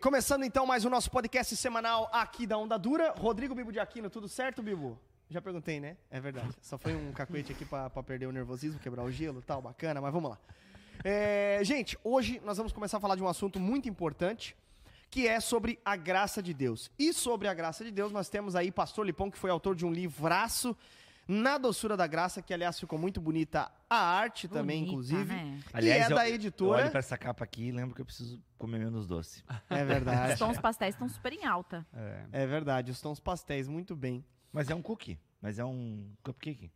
Começando então mais o nosso podcast semanal aqui da Onda Dura. Rodrigo Bibo de Aquino, tudo certo, Bibo? Já perguntei, né? É verdade. Só foi um cacuete aqui pra perder o nervosismo, quebrar o gelo e tal, bacana, mas vamos lá. É, gente, hoje nós vamos começar a falar de um assunto muito importante, que é sobre a graça de Deus. E sobre a graça de Deus, nós temos aí Pastor Lipão, que foi autor de um livraço na doçura da graça, que aliás ficou muito bonita a arte também, Bonita, inclusive. né? Aliás, é eu- da Eu editora. olho pra essa capa aqui e lembro que eu preciso comer menos doce. É verdade. Os tons pastéis estão super em alta. É verdade, os tons pastéis, muito bem. Mas é um cookie. Mas é um cupcake.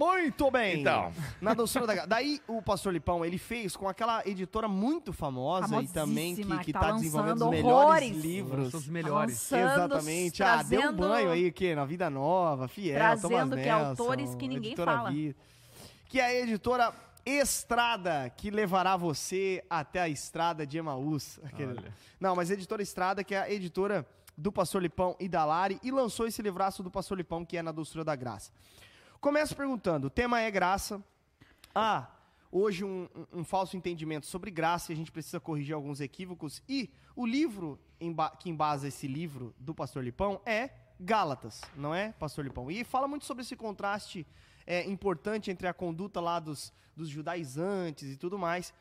Muito bem! Então. Na doçura da graça. Daí o Pastor Lipão, ele fez com aquela editora muito famosa e também que, que que tá tá desenvolvendo os melhores horrores. livros. Os melhores. Avançando, Exatamente. Ah, deu um trazendo- banho aí, o quê? Na Vida Nova, Fiel, Trazendo Thomas que Nelson, autores que ninguém editora fala. Que é a editora Estrada, que levará você até a estrada de Emaús. Aquele-. Não, mas a editora Estrada, que é a editora do Pastor Lipão e da Lari, e lançou esse livraço do Pastor Lipão, que é na doçura da graça. Começo perguntando, o tema é graça. Ah, hoje um, um- falso entendimento sobre graça e a gente precisa corrigir alguns equívocos. E o livro que embasa esse livro do Pastor Lipão é Gálatas, não é, Pastor Lipão? E fala muito sobre esse contraste é, importante entre a conduta lá dos, dos judaizantes e tudo mais.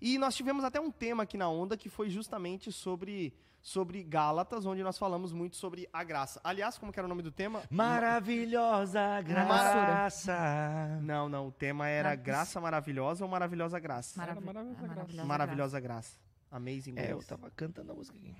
E nós tivemos até um tema aqui na onda que foi justamente sobre, sobre Gálatas, onde nós falamos muito sobre a graça. Aliás, como que era o nome do tema? Maravilhosa graça. Não, não, o tema era Graça. Graça Maravilhosa ou Maravilhosa Graça? Maravi- maravilhosa a graça. Maravilhosa Graça. Amazing É, eu Grace. tava cantando a música aqui.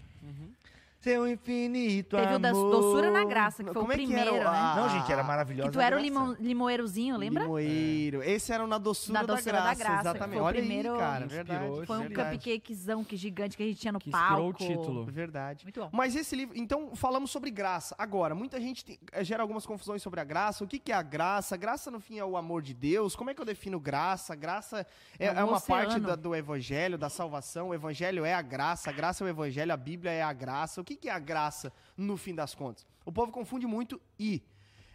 Seu infinito Teve o da amor. doçura na graça, que foi Como o é que primeiro, era o- né? a- Não, gente, era Ah, maravilhosa Que tu era o graça. limão, limoeirozinho, lembra? Limoeiro. Esse era o na doçura, Na da, doçura da graça, graça, que Exatamente. foi o Olha primeiro- aí, cara. Verdade. Foi um verdade. cupcakezão que gigante que a gente tinha no Que palco. o título. Verdade. Muito bom. Mas esse livro, então falamos sobre graça. Agora, muita gente tem- eh, gera algumas confusões sobre a graça. O que, que é a graça? Graça, no fim, é o amor de Deus. Como é que eu defino graça? Graça é, É é uma oceano. parte da- do evangelho, da salvação. O evangelho é a graça, a graça é o evangelho, a Bíblia é a graça. O que, que é a graça, no fim das contas? O povo confunde muito e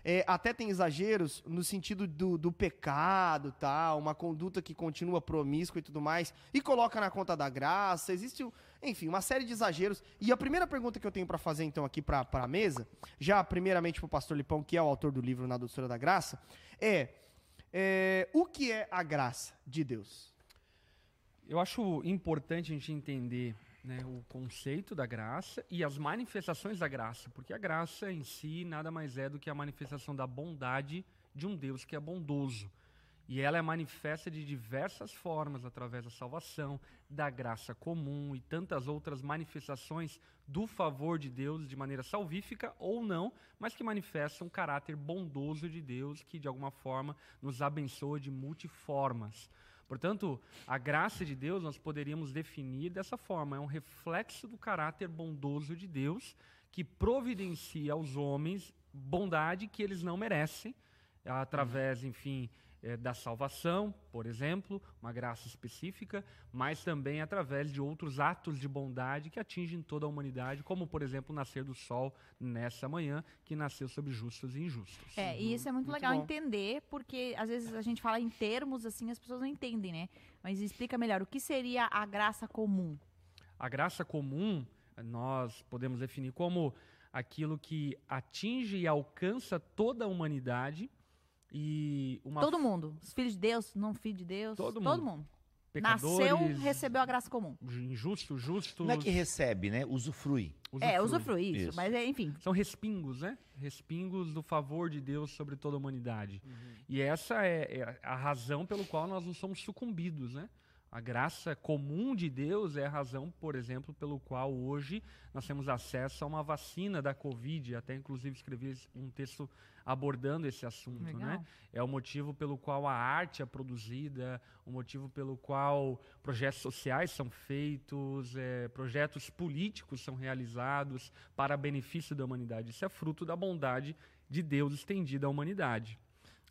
é, até tem exageros no sentido do, do pecado, tal, uma conduta que continua promíscua e tudo mais, e coloca na conta da graça. Existe, enfim, uma série de exageros. E a primeira pergunta que eu tenho para fazer, então, aqui para a mesa, já primeiramente para o pastor Lipão, que é o autor do livro Na Doçura da Graça, é, é, o que é a graça de Deus? Eu acho importante a gente entender né, o conceito da graça e as manifestações da graça, porque a graça em si nada mais é do que a manifestação da bondade de um Deus que é bondoso. E ela é manifesta de diversas formas, através da salvação, da graça comum e tantas outras manifestações do favor de Deus de maneira salvífica ou não, mas que manifestam um caráter bondoso de Deus que de alguma forma nos abençoa de multiformas. Portanto, a graça de Deus nós poderíamos definir dessa forma: é um reflexo do caráter bondoso de Deus que providencia aos homens bondade que eles não merecem, através, enfim, eh, da salvação, por exemplo, uma graça específica, mas também através de outros atos de bondade que atingem toda a humanidade, como, por exemplo, o nascer do sol nessa manhã, que nasceu sobre justos e injustos. É, e isso é muito, Muito legal bom. entender, porque às vezes a gente fala em termos assim, as pessoas não entendem, né? Mas explica melhor, o que seria a graça comum? A graça comum nós podemos definir como aquilo que atinge e alcança toda a humanidade e uma Todo mundo. Os filhos de Deus, não filho de Deus. Todo Todo mundo. mundo. pecadores, Nasceu, recebeu a graça comum. injustos, justos, Não é que recebe, né? Usufrui. É, usufrui isso, Isso. mas é, enfim. São respingos, né? Respingos do favor de Deus sobre toda a humanidade. E essa é, é a razão pelo qual nós não somos sucumbidos, né? A graça comum de Deus é a razão, por exemplo, pelo qual hoje nós temos acesso a uma vacina da Covid. Até, inclusive, escrevi um texto abordando esse assunto, Legal. né? É o motivo pelo qual a arte é produzida, o motivo pelo qual projetos sociais são feitos, é, projetos políticos são realizados para benefício da humanidade. Isso é fruto da bondade de Deus estendida à humanidade.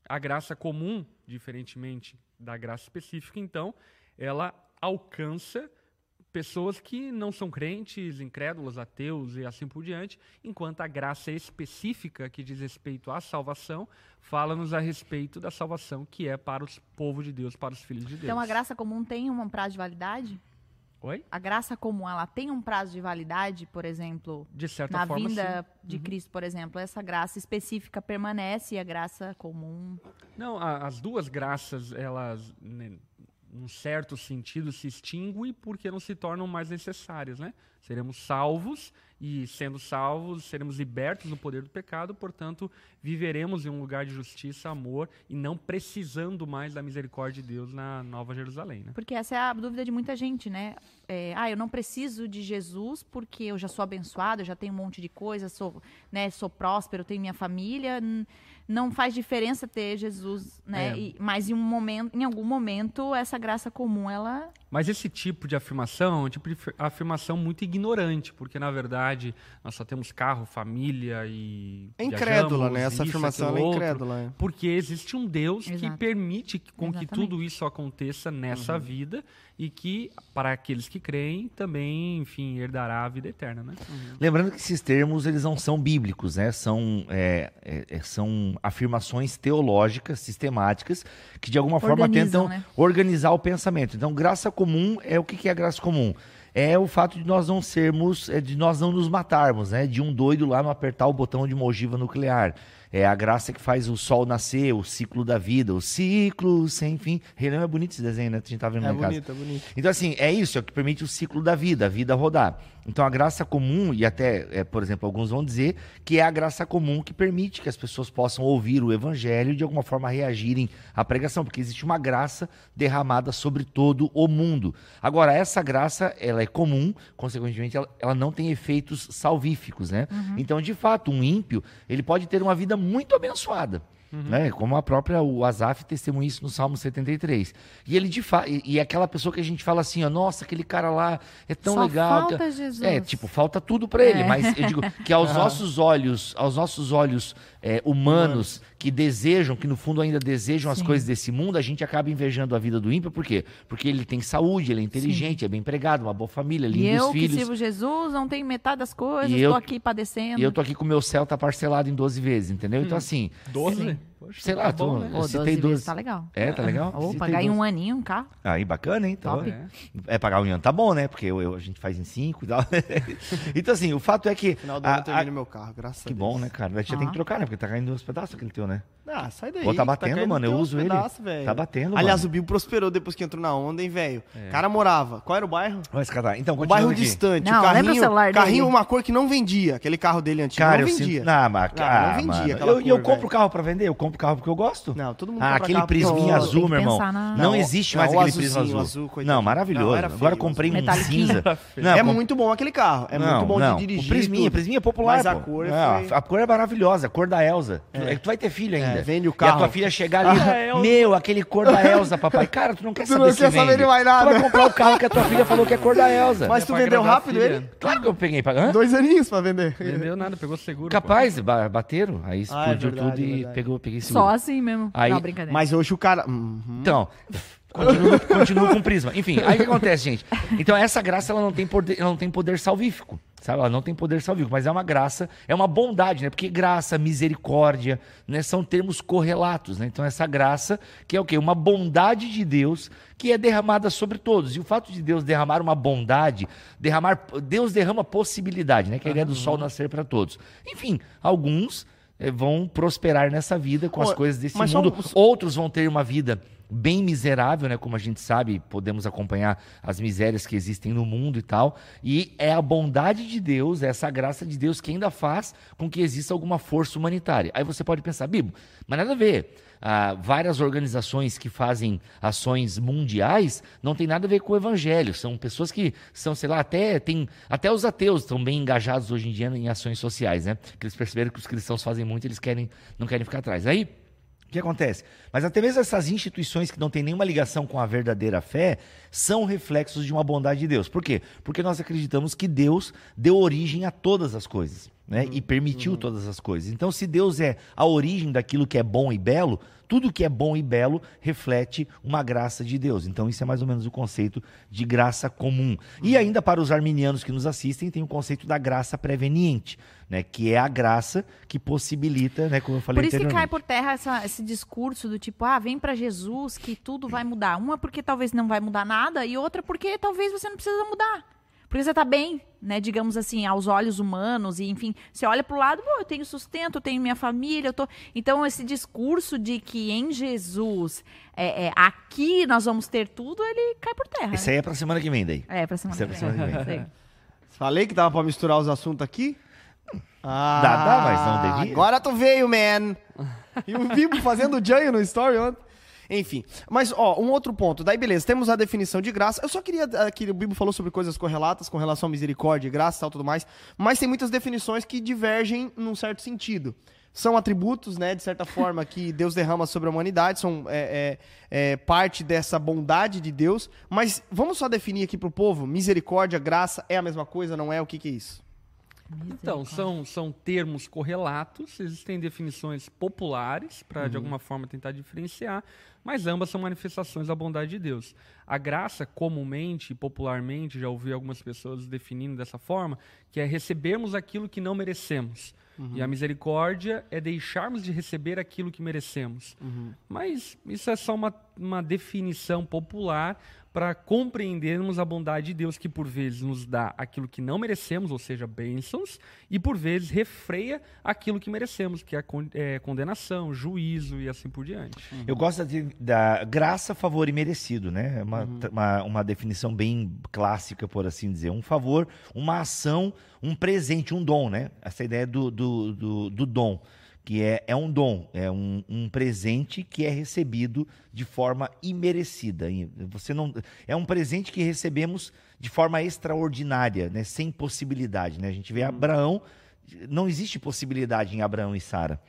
A graça comum, diferentemente da graça específica, então, ela alcança pessoas que não são crentes, incrédulos, ateus e assim por diante, enquanto a graça específica que diz respeito à salvação fala-nos a respeito da salvação que é para os povos de Deus, para os filhos de Deus. Então a graça comum tem um prazo de validade? Oi? A graça comum, ela tem um prazo de validade, por exemplo, De certa na forma, vinda sim. de Cristo, por exemplo, essa graça específica permanece e a graça comum. Não, a- as duas graças, elas, né, num certo sentido, se extinguem porque não se tornam mais necessárias, né? Seremos salvos e, sendo salvos, seremos libertos do poder do pecado, portanto, viveremos em um lugar de justiça, amor e não precisando mais da misericórdia de Deus na Nova Jerusalém, né? Porque essa é a dúvida de muita gente, né? É, ah, eu não preciso de Jesus porque eu já sou abençoado, eu já tenho um monte de coisa, sou, né, sou próspero, tenho minha família. Não faz diferença ter Jesus, né? É. E- mas em um momento, em algum momento, essa graça comum, ela Mas esse tipo de afirmação é um tipo de fi- afirmação muito ignorante, porque, na verdade, nós só temos carro, família e. É incrédula, né? Essa isso, afirmação é outro. incrédula. é. Porque existe um Deus que Exato. permite que- com que Exatamente. tudo isso aconteça nessa vida e que, para aqueles que creem, também, enfim, herdará a vida eterna, né? Lembrando que esses termos eles não são bíblicos, né? São, é, é, é, são afirmações teológicas, sistemáticas, que de alguma forma Organizam, tentam né? organizar o pensamento. Então, graça comum é o que que é graça comum? É o fato de nós não sermos, é, de nós não nos matarmos, né? De um doido lá não apertar o botão de uma ogiva nuclear. É a graça que faz o sol nascer, o ciclo da vida, o ciclo sem fim. Rei Leão é bonito esse desenho, né? A gente tá vendo É em casa. bonito, é bonito. Então, assim, é isso, é o que permite o ciclo da vida, a vida rodar. Então, a graça comum, e até, é, por exemplo, alguns vão dizer que é a graça comum que permite que as pessoas possam ouvir o evangelho e, de alguma forma, reagirem à pregação, porque existe uma graça derramada sobre todo o mundo. Agora, essa graça, ela é comum, consequentemente, ela, ela não tem efeitos salvíficos, né? Então, de fato, um ímpio, ele pode ter uma vida muito abençoada. Né? Como a própria o Asaf testemunha isso no Salmo 73. E ele de fato, e, e é aquela pessoa que a gente fala assim, ó, nossa, aquele cara lá é tão Só legal. que- falta Jesus. É, tipo, falta tudo pra ele, É. mas eu digo que aos nossos olhos, aos nossos olhos é, humanos que desejam, que no fundo ainda desejam as Sim. coisas desse mundo, a gente acaba invejando a vida do ímpio, por quê? Porque ele tem saúde, ele é inteligente, é bem empregado, uma boa família, E lindos eu que filhos. sirvo Jesus, não tenho metade das coisas, E estou eu- aqui padecendo. E eu tô aqui com o meu céu tá parcelado em 12 vezes, entendeu? Hum. Então assim, Doze? sei lá, tô, bom, né? eu Ô, citei 12 vezes 12. tá legal. É, tá legal? Ou pagar em 12. um aninho um carro. Aí, bacana, hein? Então, Top. É. É pagar um ano tá bom, né? Porque eu, eu- a gente faz em cinco e tal. então, assim, o fato é que. Final do a- ano eu a- termino meu carro, graças que a Deus. bom, né, cara? A gente já tem que Ah. trocar, né? Porque tá caindo uns pedaços aquele teu, né? Ah, sai daí. Pô, tá que batendo, caindo mano, eu uso ele. pedaços, velho. Tá batendo, Aliás, mano. o Bill prosperou depois que entrou na onda, hein, velho? O cara morava. Qual era o bairro? Vai escatar. Então, continuando bairro aqui. distante. Não, o lembra o carrinho, celular dele? carrinho uma cor que não vendia. Aquele carro dele antigo Cara, não eu vendia. sinto. Não, mas, Não, ah, não vendia mano. aquela Eu, e eu cor, compro velho. carro pra vender? Eu compro carro porque eu gosto. Não, todo mundo Ah, aquele prisminha azul, meu irmão. na- Não Não, existe não, mais o aquele prisma azul. azul, coitado. não, maravilhoso. Não, Agora eu comprei um Metaliquinho. cinza. Não, é muito bom aquele carro. É não, muito bom não. de dirigir. O prisminha, prisminha é popular. Mas a cor Não, foi- a cor é maravilhosa, a cor da Elsa. É que tu vai ter filho ainda. É, vende o E a carro. tua filha chegar ali, Ah, Elsa. meu, aquele cor da Elsa, papai. Cara, tu não quer Tu saber não se quer saber vende. de mais Tu vai nada. comprar o carro que a tua filha falou que é cor da Elsa. Mas É tu vendeu rápido ele? Claro que eu peguei. pra- Hã? Dois aninhos pra vender. Vendeu nada, pegou seguro. pô. Capaz, ba- bateram, aí Ah, é explodiu verdade, tudo é e verdade. pegou, peguei seguro. Só assim mesmo. Aí- não, brincadeira. Mas hoje o cara... Uhum. Então, continuo, continuo com o prisma. Enfim, aí o que acontece, gente? Então, essa graça ela não tem poder, ela não tem poder salvífico. Sabe? Ela não tem poder salvífico, mas é uma graça, é uma bondade, né? Porque graça, misericórdia, né? São termos correlatos, né? Então, essa graça, que é o quê? Uma bondade de Deus que é derramada sobre todos. E o fato de Deus derramar uma bondade, derramar. Deus derrama possibilidade, né? Que é a ideia do sol nascer para todos. Enfim, alguns eh, vão prosperar nessa vida com as coisas desse mas só mundo. um- Outros vão ter uma vida bem miserável, né? Como a gente sabe, podemos acompanhar as misérias que existem no mundo e tal. E é a bondade de Deus, é essa graça de Deus que ainda faz com que exista alguma força humanitária. Aí você pode pensar, Bibo, mas nada a ver. Ah, várias organizações que fazem ações mundiais não tem nada a ver com o evangelho. São pessoas que são, sei lá, até tem até os ateus estão bem engajados hoje em dia em ações sociais, né? Que eles perceberam que os cristãos fazem muito, eles querem não querem ficar atrás. Aí o que acontece? Mas até mesmo essas instituições que não têm nenhuma ligação com a verdadeira fé são reflexos de uma bondade de Deus. Por quê? Porque nós acreditamos que Deus deu origem a todas as coisas. né? E permitiu todas as coisas. Então, se Deus é a origem daquilo que é bom e belo, tudo que é bom e belo reflete uma graça de Deus. Então, isso é mais ou menos o conceito de graça comum. E ainda para os arminianos que nos assistem, tem o conceito da graça preveniente, né? Que é a graça que possibilita, né? Como eu falei Por isso que cai por terra essa- esse discurso do tipo, ah, vem pra Jesus que tudo vai mudar. Uma porque talvez não vai mudar nada e outra porque talvez você não precisa mudar. Porque você tá bem, né? Digamos assim, aos olhos humanos e enfim, você olha pro lado, pô, eu tenho sustento, eu tenho minha família, eu tô. Então esse discurso de que em Jesus é, é, aqui nós vamos ter tudo, ele cai por terra. Isso aí é pra semana que vem daí. É, pra semana Isso é que pra semana que vem. Falei que tava pra misturar os assuntos aqui? Ah, Dá, dá, mas não devia. Agora tu veio, man. E o Bibo fazendo Janho no story ontem. Enfim, mas ó, um outro ponto. Daí beleza, temos a definição de graça. Eu só queria aqui o Bibo falou sobre coisas correlatas com relação à misericórdia, graça e tal tudo mais, mas tem muitas definições que divergem num certo sentido. São atributos, né, de certa forma, que Deus derrama sobre a humanidade, são é, é, é, parte dessa bondade de Deus. Mas vamos só definir aqui pro povo: misericórdia, graça é a mesma coisa, não é? O que, que é isso? Então, são, são termos correlatos, existem definições populares para de alguma forma tentar diferenciar, mas ambas são manifestações da bondade de Deus. A graça, comumente e popularmente, já ouvi algumas pessoas definindo dessa forma, que é recebermos aquilo que não merecemos. E a misericórdia é deixarmos de receber aquilo que merecemos. Mas isso é só uma, uma definição popular para compreendermos a bondade de Deus que por vezes nos dá aquilo que não merecemos, ou seja, bênçãos, e por vezes refreia aquilo que merecemos, que é con- é, condenação, juízo e assim por diante. Eu gosto de- da graça, favor e merecido, né? É Uma, uma, uma definição bem clássica, por assim dizer. Um favor, uma ação, um presente, um dom, né? Essa ideia do, do, do, do dom, que é, é um dom, é um, um presente que é recebido de forma imerecida. Você não, é um presente que recebemos de forma extraordinária, né? Sem possibilidade, né? A gente vê Abraão não existe possibilidade em Abraão e Sara.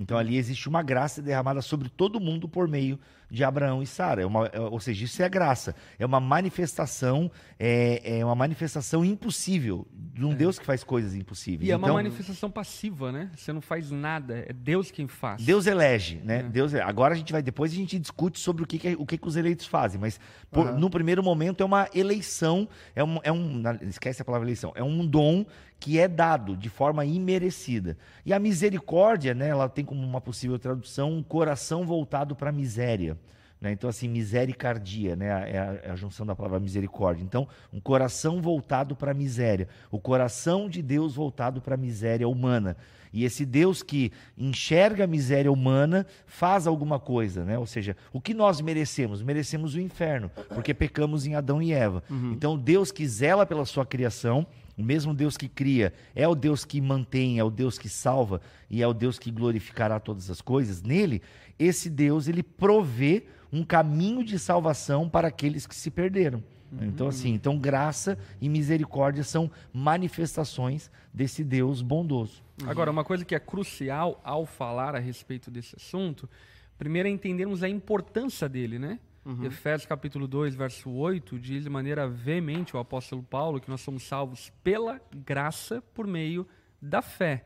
Então ali existe uma graça derramada sobre todo mundo por meio de Abraão e Sara. É uma- é- ou seja, isso é graça. É uma manifestação, é, é uma manifestação impossível de um Deus que faz coisas impossíveis. E é uma então, manifestação passiva, né? Você não faz nada, é Deus quem faz. Deus elege, né? Deus, agora a gente vai depois a gente discute sobre o que, que, é- o que, que os eleitos fazem, mas por- Aham. no primeiro momento é uma eleição, é um, é um esquece a palavra eleição, é um dom que é dado de forma imerecida. E a misericórdia, né? Ela tem como uma possível tradução um coração voltado para a miséria. Né? Então, assim, misericardia, né? É a, é a junção da palavra misericórdia. Então, um coração voltado para a miséria. O coração de Deus voltado para a miséria humana. E esse Deus que enxerga a miséria humana faz alguma coisa, né? Ou seja, o que nós merecemos? Merecemos o inferno, porque pecamos em Adão e Eva. Então, Deus que zela pela sua criação, o mesmo Deus que cria, é o Deus que mantém, é o Deus que salva e é o Deus que glorificará todas as coisas. Nele, esse Deus, ele provê um caminho de salvação para aqueles que se perderam. Então, assim, então graça e misericórdia são manifestações desse Deus bondoso. Agora, uma coisa que é crucial ao falar a respeito desse assunto, primeiro é entendermos a importância dele, né? Efésios capítulo 2, verso 8, diz de maneira veemente o apóstolo Paulo que nós somos salvos pela graça por meio da fé.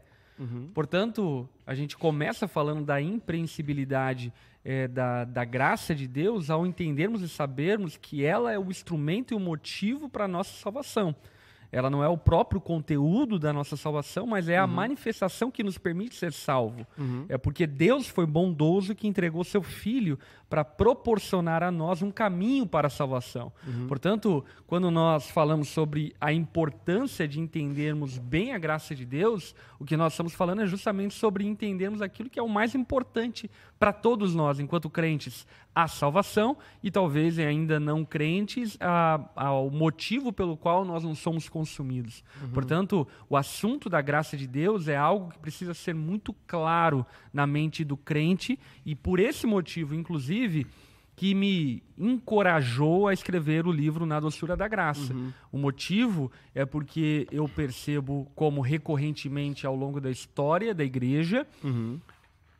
Portanto, a gente começa falando da impreensibilidade eh, da, da graça de Deus ao entendermos e sabermos que ela é o instrumento e o motivo para a nossa salvação. Ela não é o próprio conteúdo da nossa salvação, mas é a manifestação que nos permite ser salvo. É porque Deus foi bondoso que entregou seu filho para proporcionar a nós um caminho para a salvação. Portanto, quando nós falamos sobre a importância de entendermos bem a graça de Deus, o que nós estamos falando é justamente sobre entendermos aquilo que é o mais importante para todos nós, enquanto crentes, a salvação e talvez ainda não crentes, ao motivo pelo qual nós não somos consumidos. Portanto, o assunto da graça de Deus é algo que precisa ser muito claro na mente do crente e por esse motivo, inclusive, que me encorajou a escrever o livro Na Doçura da Graça. O motivo é porque eu percebo como recorrentemente ao longo da história da igreja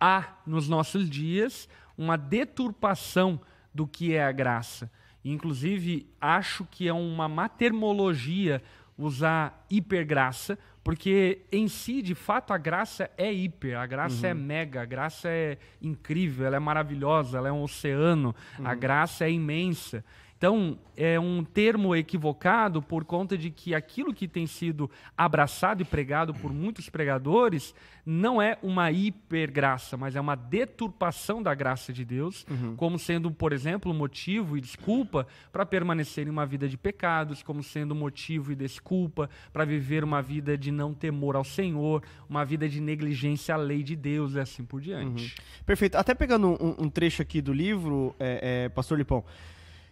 há nos nossos dias uma deturpação do que é a graça. Inclusive, acho que é uma matermologia usar hipergraça, porque em si, de fato, a graça é hiper, a graça é mega, a graça é incrível, ela é maravilhosa, ela é um oceano, a graça é imensa. Então, é um termo equivocado por conta de que aquilo que tem sido abraçado e pregado por muitos pregadores não é uma hipergraça, mas é uma deturpação da graça de Deus, como sendo, por exemplo, motivo e desculpa para permanecer em uma vida de pecados, como sendo motivo e desculpa para viver uma vida de não temor ao Senhor, uma vida de negligência à lei de Deus e assim por diante. Perfeito. Até pegando um, um trecho aqui do livro, é, é, Pastor Lipão,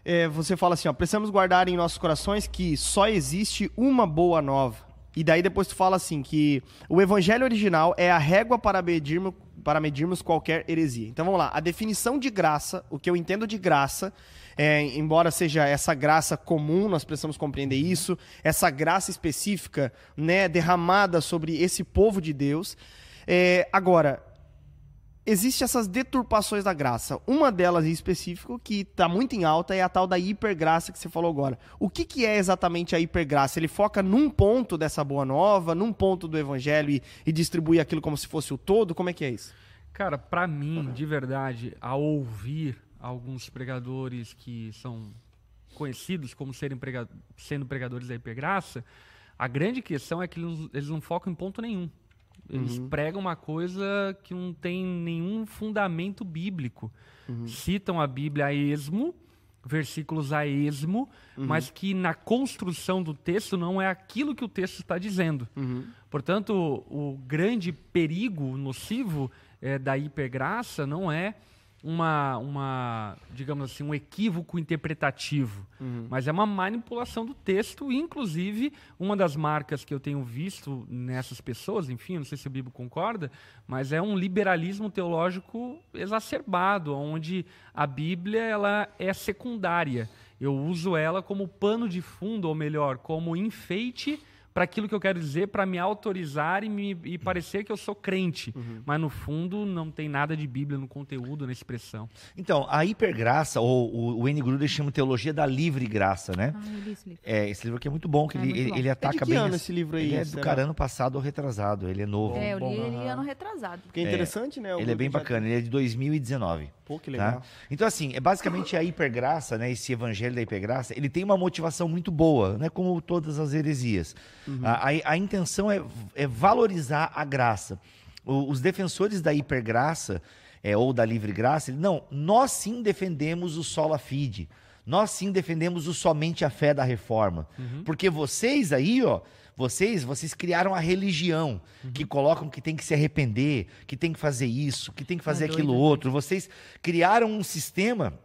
é, você fala assim, ó, precisamos guardar em nossos corações que só existe uma boa nova. E daí depois tu fala assim, que o evangelho original é a régua para medirmos, para medirmos qualquer heresia. Então vamos lá, a definição de graça, o que eu entendo de graça, é, embora seja essa graça comum, nós precisamos compreender isso, essa graça específica, né, derramada sobre esse povo de Deus. É, agora, Existem essas deturpações da graça. Uma delas em específico, que está muito em alta, é a tal da hipergraça que você falou agora. O que, que é exatamente a hipergraça? Ele foca num ponto dessa boa nova, num ponto do evangelho e, e distribui aquilo como se fosse o todo? Como é que é isso? Cara, pra mim, de verdade, ao ouvir alguns pregadores que são conhecidos como serem prega sendo pregadores da hipergraça, a grande questão é que eles não focam em ponto nenhum. Eles pregam uma coisa que não tem nenhum fundamento bíblico. Citam a Bíblia a esmo, versículos a esmo, mas que na construção do texto não é aquilo que o texto está dizendo. Portanto, o, grande perigo nocivo eh, da hipergraça não é uma, uma, digamos assim, um equívoco interpretativo, mas é uma manipulação do texto. Inclusive, uma das marcas que eu tenho visto nessas pessoas, enfim, não sei se o Bíblia concorda, mas é um liberalismo teológico exacerbado, onde a Bíblia ela é secundária. Eu uso ela como pano de fundo, ou melhor, como enfeite para aquilo que eu quero dizer, para me autorizar e, me, e parecer que eu sou crente. Mas no fundo não tem nada de Bíblia no conteúdo, na expressão. Então, a hipergraça, ou o, o N. Gruder chama teologia da livre graça, né? Ah, eu li esse livro. É, esse livro aqui é muito bom, que É ele, muito ele, bom. ele É ataca de que bem. ano esse- esse livro aí? Ele é do cara ano passado ou retrasado, ele é novo. É, eu li ele ano retrasado. Porque é interessante, né? Ele é bem bacana, ele é de 2019. Pô, que tá? legal. Então, assim, é basicamente a hipergraça, né? Esse evangelho da hipergraça, ele tem uma motivação muito boa, né? Como todas as heresias. A, a- a intenção é, é valorizar a graça. O- os defensores da hipergraça, é, ou da livre graça, ele, não, nós sim defendemos o sola fide. Nós sim defendemos o somente a fé da reforma. Porque vocês aí, ó, vocês, vocês criaram a religião que colocam que tem que se arrepender, que tem que fazer isso, que tem que fazer É aquilo doido, outro. Vocês criaram um sistema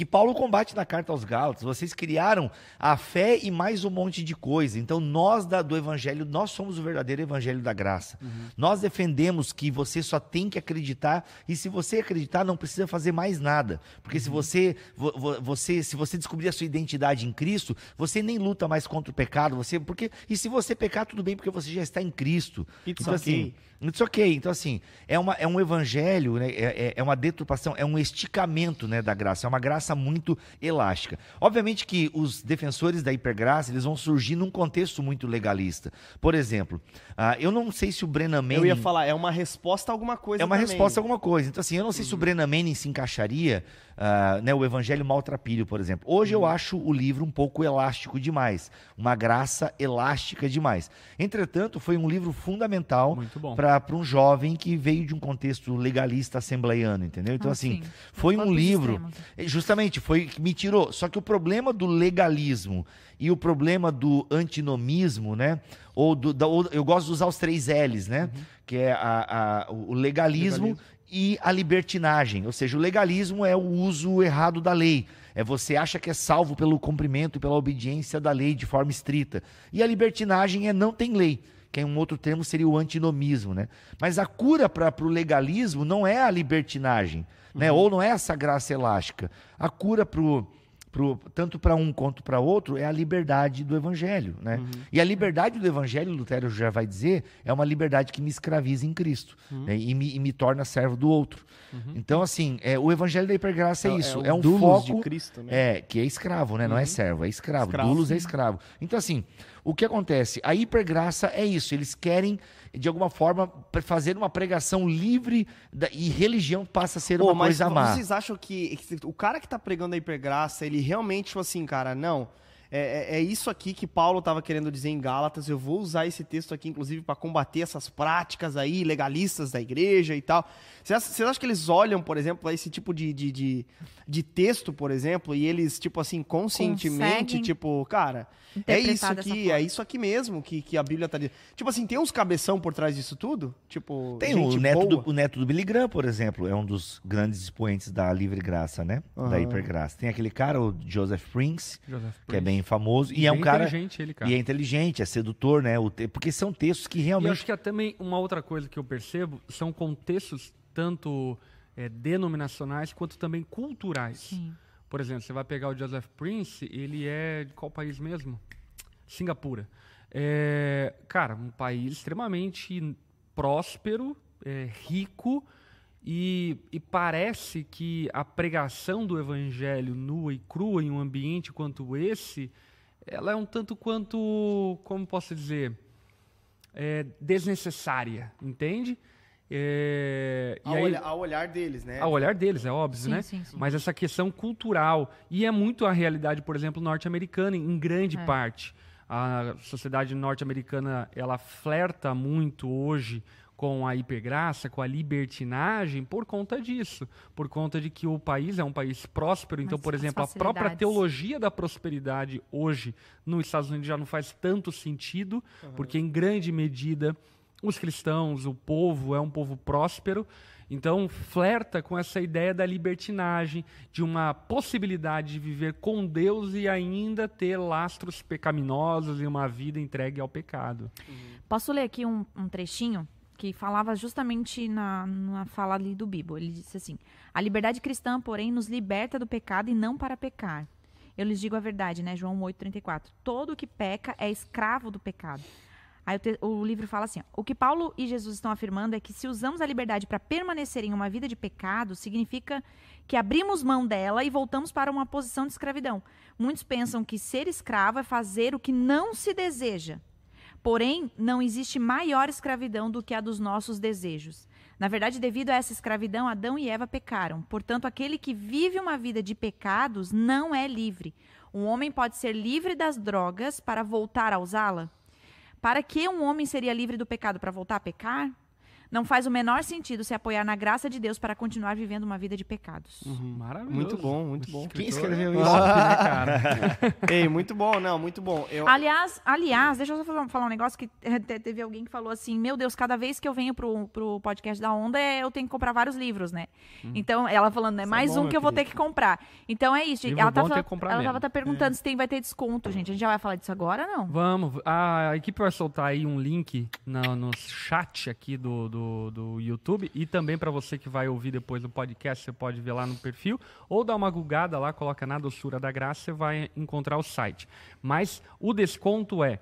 que Paulo combate na carta aos Gálatas. Vocês criaram a fé e mais um monte de coisa. Então, nós da- do Evangelho, nós somos o verdadeiro Evangelho da graça. Nós defendemos que você só tem que acreditar e se você acreditar, não precisa fazer mais nada. Porque se você, vo- vo- você, se você descobrir a sua identidade em Cristo, você nem luta mais contra o pecado. Você, porque, e se você pecar, tudo bem, porque você já está em Cristo. It's então, okay. assim, It's ok. Então, assim, é, uma, é um evangelho, né? é, é- é uma deturpação, é um esticamento né, da graça, é uma graça muito elástica. Obviamente que os defensores da hipergraça, eles vão surgir num contexto muito legalista. Por exemplo, ah, eu não sei se o Brennan Manning... Eu ia falar, é uma resposta a alguma coisa É uma também. resposta a alguma coisa. Então, assim, eu não sei se o Brennan Manning se encaixaria, ah, né, o Evangelho Maltrapilho, por exemplo. Hoje eu acho o livro um pouco elástico demais, uma graça elástica demais. Entretanto, foi um livro fundamental Muito bom. Para um jovem que veio de um contexto legalista assembleiano, entendeu? Então, Ah, assim, sim. foi um livro. É, Justamente, foi que me tirou. Só que o problema do legalismo e o problema do antinomismo, né? Ou, do, da- ou- eu gosto de usar os três L's, né? Que é a- a- o legalismo, Legalismo. e a libertinagem. Ou seja, o legalismo é o uso errado da lei. É você acha que é salvo pelo cumprimento e pela obediência da lei de forma estrita. E a libertinagem é não tem lei. Que em um outro termo seria o antinomismo, né? Mas a cura para o legalismo não é a libertinagem, né? Ou não é essa graça elástica. A cura pro, pro, tanto para um quanto para outro é a liberdade do evangelho, né? E a liberdade do evangelho, Lutero já vai dizer, é uma liberdade que me escraviza em Cristo né? e, me, e me torna servo do outro. Então, assim, é, o evangelho da hipergraça é, isso. o É, um foco de Cristo, né? é, que é escravo, né? Não é servo, é escravo. Escravo. Dulos é escravo. Então, assim, o que acontece? A hipergraça é isso. Eles querem, de alguma forma, fazer uma pregação livre da- e religião passa a ser Pô, uma mas coisa má. vocês acham que que o cara que tá pregando a hipergraça, ele realmente, tipo assim, cara, não. É, é- é isso aqui que Paulo tava querendo dizer em Gálatas. Eu vou usar esse texto aqui, inclusive, para combater essas práticas aí, legalistas da igreja e tal. Vocês acham, vocês acham que eles olham, por exemplo, a esse tipo de, de, de, de texto, por exemplo, e eles, tipo assim, conscientemente, Conseguem tipo, cara, é isso aqui, é isso aqui mesmo que, que a Bíblia tá dizendo. Tipo assim, tem uns cabeção por trás disso tudo? Tipo, Tem gente o neto, boa? do, o neto do Billy Graham, por exemplo, é um dos grandes expoentes da livre graça, né? Da Aham. hipergraça. Tem aquele cara, o Joseph Prince, Joseph que é Prince. Bem famoso. E é um cara. inteligente ele, cara. E é inteligente, é sedutor, né? O te- Porque são textos que E realmente. acho que é também uma outra coisa que eu percebo são contextos tanto é, denominacionais quanto também culturais. Sim. Por exemplo, você vai pegar o Joseph Prince, ele é de qual país mesmo? Singapura. É, cara, um país extremamente próspero, é, rico, e, e parece que a pregação do evangelho nua e crua em um ambiente quanto esse, ela é um tanto quanto, como posso dizer, é, desnecessária, entende? É, e Ao, aí- olha- ao olhar deles, né? ao olhar deles, é óbvio, Sim, né? sim, sim. Mas essa questão cultural. E é muito a realidade, por exemplo, norte-americana, em grande É. parte. A sociedade norte-americana, ela flerta muito hoje com a hipergraça, com a libertinagem, por conta disso. Por conta de que o país é um país próspero. Então, Mas por exemplo, a própria teologia da prosperidade hoje nos Estados Unidos já não faz tanto sentido, porque em grande medida os cristãos, o povo é um povo próspero, então flerta com essa ideia da libertinagem, de uma possibilidade de viver com Deus e ainda ter lastros pecaminosos e uma vida entregue ao pecado. Posso ler aqui um, um trechinho que falava justamente na, na fala ali do Bibo. Ele disse assim: A liberdade cristã, porém, nos liberta do pecado e não para pecar. Eu lhes digo a verdade, né? João 8,34. Todo que peca é escravo do pecado. Aí o, te- o livro fala assim: ó, o que Paulo e Jesus estão afirmando é que se usamos a liberdade para permanecer em uma vida de pecado, significa que abrimos mão dela e voltamos para uma posição de escravidão. Muitos pensam que ser escravo é fazer o que não se deseja. Porém, não existe maior escravidão do que a dos nossos desejos. Na verdade, devido a essa escravidão, Adão e Eva pecaram. Portanto, aquele que vive uma vida de pecados não é livre. Um homem pode ser livre das drogas para voltar a usá-la? Para que um homem seria livre do pecado para voltar a pecar? Não faz o menor sentido se apoiar na graça de Deus para continuar vivendo uma vida de pecados. Maravilhoso. Muito bom, muito bom. Quem escreveu é isso? né, cara? Ei, muito bom, não, muito bom. Eu, Aliás, aliás, deixa eu só falar- um negócio que te- teve alguém que falou assim: Meu Deus, cada vez que eu venho pro, pro podcast da Onda, eh, eu tenho que comprar vários livros, né? Então, ela falando, é Isso é mais bom, um que meu eu vou ter querido. que comprar. Então é isso, gente. Livro Ela, tá falando, que ela mesmo. tava até perguntando se tem, vai ter desconto, gente. A gente já vai falar disso agora, não? Vamos, a equipe vai soltar aí um link na- no chat aqui do, do, do YouTube e também para você que vai ouvir depois do podcast, você pode ver lá no perfil ou dar uma gugada lá, coloca na doçura da graça, você vai encontrar o site. Mas o desconto é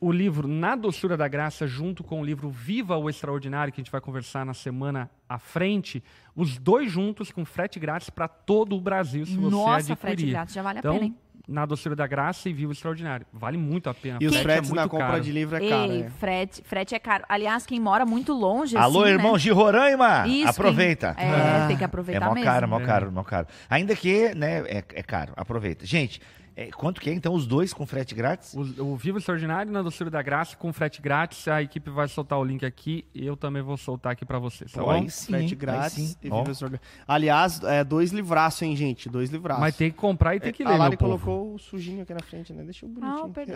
o livro Na Doçura da Graça, junto com o livro Viva o Extraordinário, que a gente vai conversar na semana à frente, os dois juntos com frete grátis para todo o Brasil, se você Nossa, adquirir. frete grátis, já vale a então, pena, hein? Na Doçura da Graça e Viva o Extraordinário. Vale muito a pena. e os Frete fretes é na muito compra caro. de livro é caro. Ei, é. frete, frete é caro. Aliás, quem mora muito longe. Alô, assim, irmãos né? de Roraima! Isso, Aproveita. quem- É, tem que É aproveitar mó mesmo. caro, mó É. caro, mó caro. Ainda que, né, é, é caro. Aproveita. Gente, é, quanto que é então os dois com frete grátis? O, o Vivo Extraordinário na Doçura da Graça com frete grátis. A equipe vai soltar o link aqui e eu também vou soltar aqui pra vocês, tá Pô, bom? aí sim, Frete grátis. sim. e Ó. Viva Extraordinário. Aliás, é, dois livraços, hein, gente? Dois livraços. Mas tem que comprar e tem que a ler, Lari meu povo. colocou o sujinho aqui na frente, né? Deixa o Ah, bonitinho. perdão.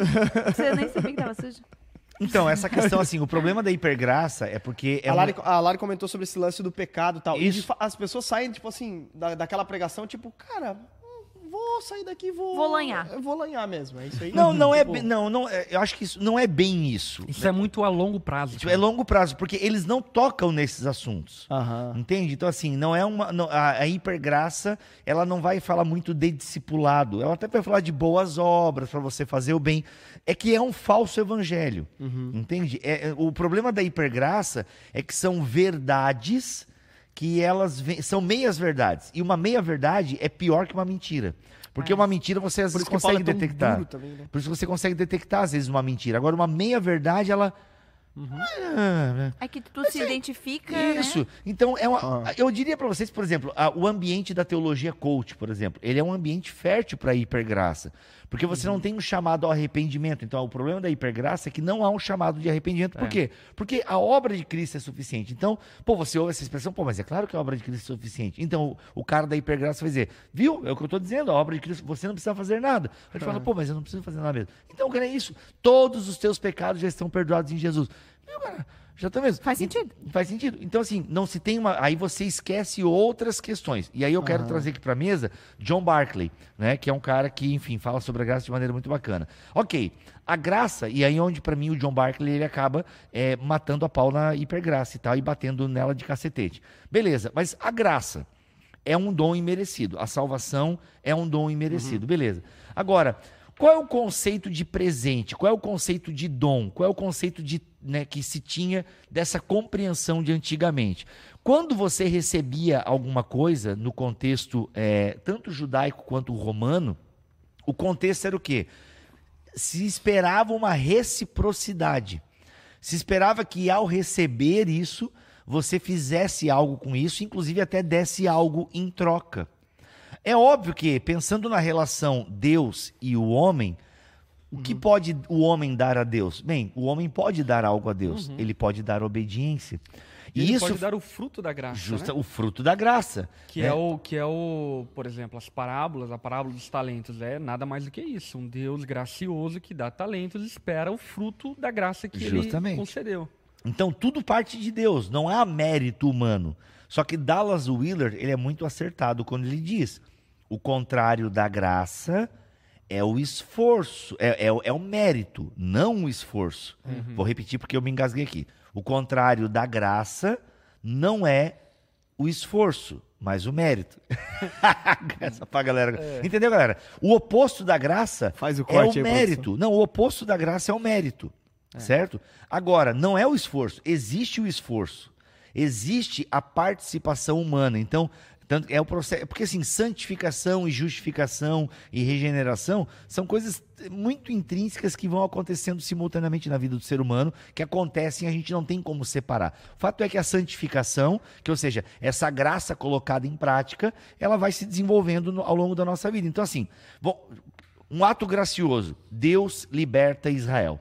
Você nem sabia que tava sujo. Então, essa questão, assim, o problema da hipergraça é porque é a, Lari, a Lari comentou sobre esse lance do pecado e tal. E fa- as pessoas saem, tipo assim, da, daquela pregação, tipo, cara, vou sair daqui e vou. Vou lanhar. Eu Vou lanhar mesmo, é isso aí. Não, não é, Tipo, bem- não, não, é- eu acho que isso não é bem isso. Isso é muito a longo prazo. Tipo, cara. é longo prazo, porque eles não tocam nesses assuntos. Aham. Entende? Então, assim, não é uma. não- a, a hipergraça, ela não vai falar muito de discipulado. Ela até vai falar de boas obras para você fazer o bem. É que é um falso evangelho. Entende? É, é- o problema da hipergraça é que são verdades que elas são meias verdades. E uma meia verdade é pior que uma mentira. Porque É. uma mentira você às vezes Paulo consegue é detectar. também, né? Por isso que você consegue detectar, às vezes, uma mentira. Agora, uma meia verdade, ela. Ah, É que tu se identifica, né? isso. Então, é uma, Ah. eu diria pra vocês, por exemplo, a- o ambiente da teologia coach, por exemplo, ele é um ambiente fértil para hipergraça. Porque você Uhum. não tem um chamado ao arrependimento. Então, o problema da hipergraça é que não há um chamado de arrependimento. Por É. quê? Porque a obra de Cristo é suficiente. Então, pô, você ouve essa expressão, pô, mas é claro que a obra de Cristo é suficiente. Então, o, o cara da hipergraça vai dizer, viu? É o que eu tô dizendo, a obra de Cristo, você não precisa fazer nada. A gente fala, pô, mas eu não preciso fazer nada mesmo. Então, cara, é isso. Todos os teus pecados já estão perdoados em Jesus. Viu, cara? Já tá mesmo. Faz E- sentido. Faz sentido. Então, assim, não se tem uma. Aí você esquece outras questões. E aí eu quero trazer aqui pra mesa John Barclay, né? Que é um cara que, enfim, fala sobre a graça de maneira muito bacana. Ok, a graça, e aí onde pra mim o John Barclay ele acaba é, matando a pau na hipergraça e tal, e batendo nela de cacetete. Beleza, mas a graça é um dom imerecido. A salvação é um dom imerecido. Beleza. Agora, qual é o conceito de presente? Qual é o conceito de dom? Qual é o conceito de, né, que se tinha dessa compreensão de antigamente? Quando você recebia alguma coisa no contexto é, tanto judaico quanto romano, o contexto era o quê? Se esperava uma reciprocidade. Se esperava que ao receber isso, você fizesse algo com isso, inclusive até desse algo em troca. É óbvio que, pensando na relação Deus e o homem, o que pode o homem dar a Deus? Bem, o homem pode dar algo a Deus, ele pode dar obediência. E E ele isso pode dar o fruto da graça, justa né? o fruto da graça. Que né? é o que é o, por exemplo, as parábolas, a parábola dos talentos é nada mais do que isso, um Deus gracioso que dá talentos e espera o fruto da graça que Justamente. ele concedeu. Então tudo parte de Deus, não há mérito humano. Só que Dallas Willard, ele é muito acertado quando ele diz: o contrário da graça é o esforço, é, é, o- é o mérito, não o esforço. Vou repetir porque eu me engasguei aqui. O contrário da graça não é o esforço, mas o mérito. Essa pra galera. Entendeu, galera? O oposto da graça Faz o é corte o aí, mérito. Não, o oposto da graça é o mérito. Certo? Agora, não é o esforço. Existe o esforço. Existe a participação humana. Então, tanto, é o processo. Porque assim, santificação e justificação e regeneração são coisas muito intrínsecas que vão acontecendo simultaneamente na vida do ser humano, que acontecem e a gente não tem como separar. O fato é que a santificação, que ou seja, essa graça colocada em prática, ela vai se desenvolvendo ao longo da nossa vida. Então, assim, bom, um ato gracioso. Deus liberta Israel.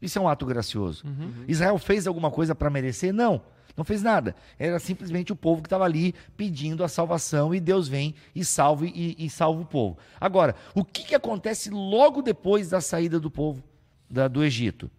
Isso é um ato gracioso. Israel fez alguma coisa para merecer? Não. Não fez nada. Era simplesmente o povo que estava ali pedindo a salvação e Deus vem e salva e, e salva o povo. Agora, o que, que acontece logo depois da saída do povo da- do Egito?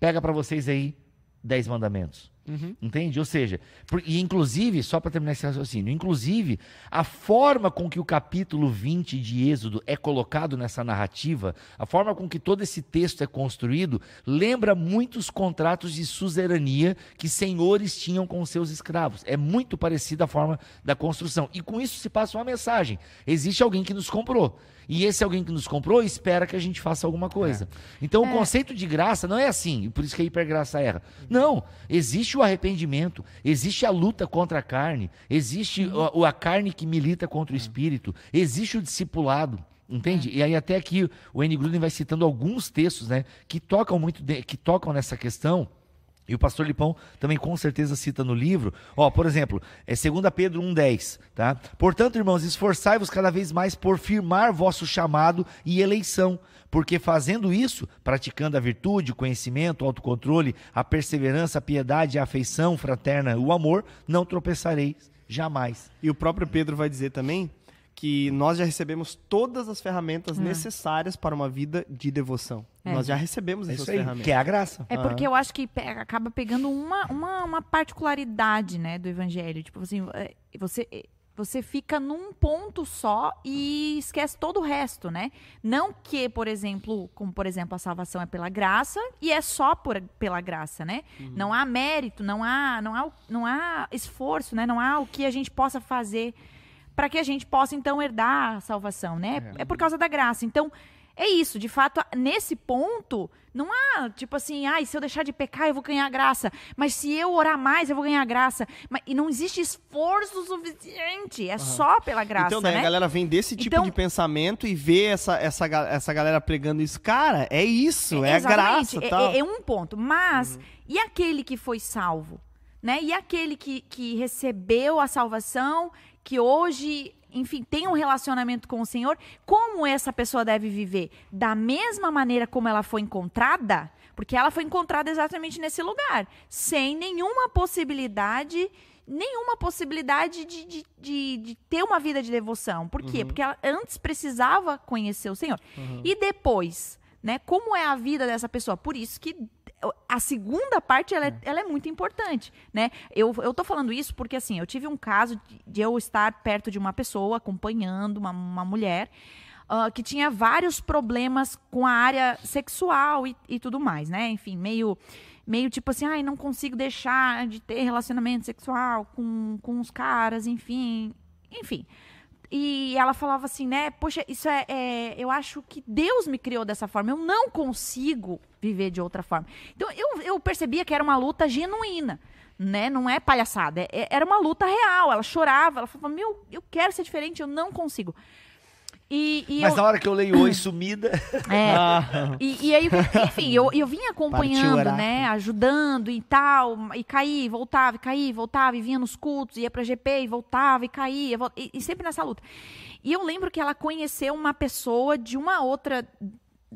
Pega para vocês aí dez mandamentos. Entende? Ou seja, por- e inclusive, só para terminar esse raciocínio, inclusive, a forma com que o capítulo 20 de Êxodo é colocado nessa narrativa, a forma com que todo esse texto é construído, lembra muitos contratos de suzerania que senhores tinham com seus escravos. É muito parecida a forma da construção. E com isso se passa uma mensagem: existe alguém que nos comprou. E esse alguém que nos comprou espera que a gente faça alguma coisa. Então o conceito de graça não é assim, e por isso que a hipergraça erra. Não, existe o arrependimento, existe a luta contra a carne, existe o- o- a, carne que milita contra o espírito, existe o discipulado. Entende? E aí até aqui o N. Gruden vai citando alguns textos, né, que tocam muito, de- que tocam nessa questão. E o pastor Lipão também com certeza cita no livro. Ó, por exemplo, é 2 Pedro 1,10, tá? Portanto, irmãos, esforçai-vos cada vez mais por firmar vosso chamado e eleição, porque fazendo isso, praticando a virtude, o conhecimento, o autocontrole, a perseverança, a piedade, a afeição fraterna, o amor, não tropeçareis jamais. E o próprio Pedro vai dizer também que nós já recebemos todas as ferramentas necessárias para uma vida de devoção. É. Nós já recebemos É essas isso aí, ferramentas. que é a graça. É porque eu acho que pe- acaba pegando uma, uma, uma particularidade, né, do evangelho. Tipo assim, é, você, você fica num ponto só e esquece todo o resto, né? Não que, por exemplo, como por exemplo a salvação é pela graça e é só por, pela graça, né? Não há mérito, não há, não há, não há esforço, né? Não há o que a gente possa fazer para que a gente possa então herdar a salvação, né? É, por causa da graça. Então, é isso, de fato, nesse ponto, não há, tipo assim, ai, se eu deixar de pecar, eu vou ganhar graça. Mas se eu orar mais, eu vou ganhar graça. Mas, e não existe esforço suficiente. É só pela graça, Então, daí né? a galera vem desse tipo Então- de pensamento e vê essa, essa, essa galera pregando isso. Cara, é isso, é, a Exatamente, graça é, é- é um ponto. Mas, Uhum. e aquele que foi salvo? Né? E aquele que, que recebeu a salvação, que hoje, enfim, tem um relacionamento com o Senhor, como essa pessoa deve viver? Da mesma maneira como ela foi encontrada? Porque ela foi encontrada exatamente nesse lugar, sem nenhuma possibilidade. Nenhuma possibilidade de, de, de, de ter uma vida de devoção. Por quê? Porque ela antes precisava conhecer o Senhor. E depois, né? Como é a vida dessa pessoa? Por isso que a segunda parte ela é, ela é muito importante, né? Eu, eu tô falando isso porque assim, eu tive um caso de, de eu estar perto de uma pessoa acompanhando uma, uma mulher ah, que tinha vários problemas com a área sexual e, e tudo mais, né? Enfim, meio meio tipo assim, ai, não consigo deixar de ter relacionamento sexual com, com os caras, enfim, enfim. E ela falava assim, né? Poxa, isso é, é- Eu acho que Deus me criou dessa forma. Eu não consigo viver de outra forma. Então eu, eu percebia que era uma luta genuína. Né? Não é palhaçada. é- é- era uma luta real. Ela chorava, ela falava, meu, eu quero ser diferente, eu não consigo. E, e Mas eu, na hora que eu leio Oi Sumida, é, Ah, e, e aí, enfim, eu, eu vinha acompanhando, né? Ajudando e tal. E caí, voltava, e caí, voltava, e vinha nos cultos, ia pra GP, e voltava, e caía, e, e sempre nessa luta. E eu lembro que ela conheceu uma pessoa de uma outra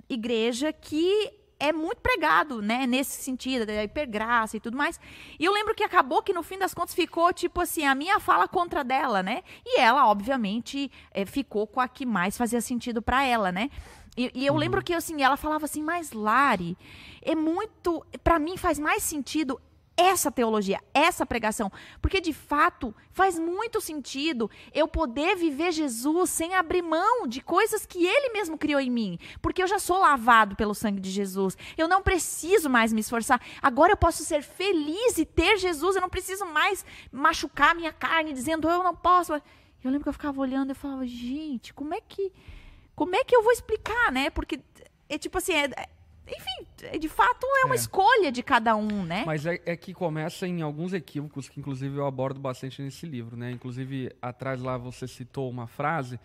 igreja que é muito pregado, né, nesse sentido, da hipergraça e tudo mais. E eu lembro que acabou que no fim das contas ficou tipo assim, a minha fala contra dela, né? E ela, obviamente, eh, ficou com a que mais fazia sentido pra ela, né? E, e eu lembro que assim, ela falava assim, mas Lari, é muito, Pra mim faz mais sentido essa teologia, essa pregação, porque de fato faz muito sentido eu poder viver Jesus sem abrir mão de coisas que ele mesmo criou em mim, porque eu já sou lavado pelo sangue de Jesus. Eu não preciso mais me esforçar. Agora eu posso ser feliz e ter Jesus, eu não preciso mais machucar minha carne dizendo eu não posso. Eu lembro que eu ficava olhando e falava, gente, como é que como é que eu vou explicar, né? Porque é tipo assim, é- é- de fato é uma É. escolha de cada um, né? Mas é, é que começa em alguns equívocos que, inclusive, eu abordo bastante nesse livro, né? Inclusive, atrás lá você citou uma frase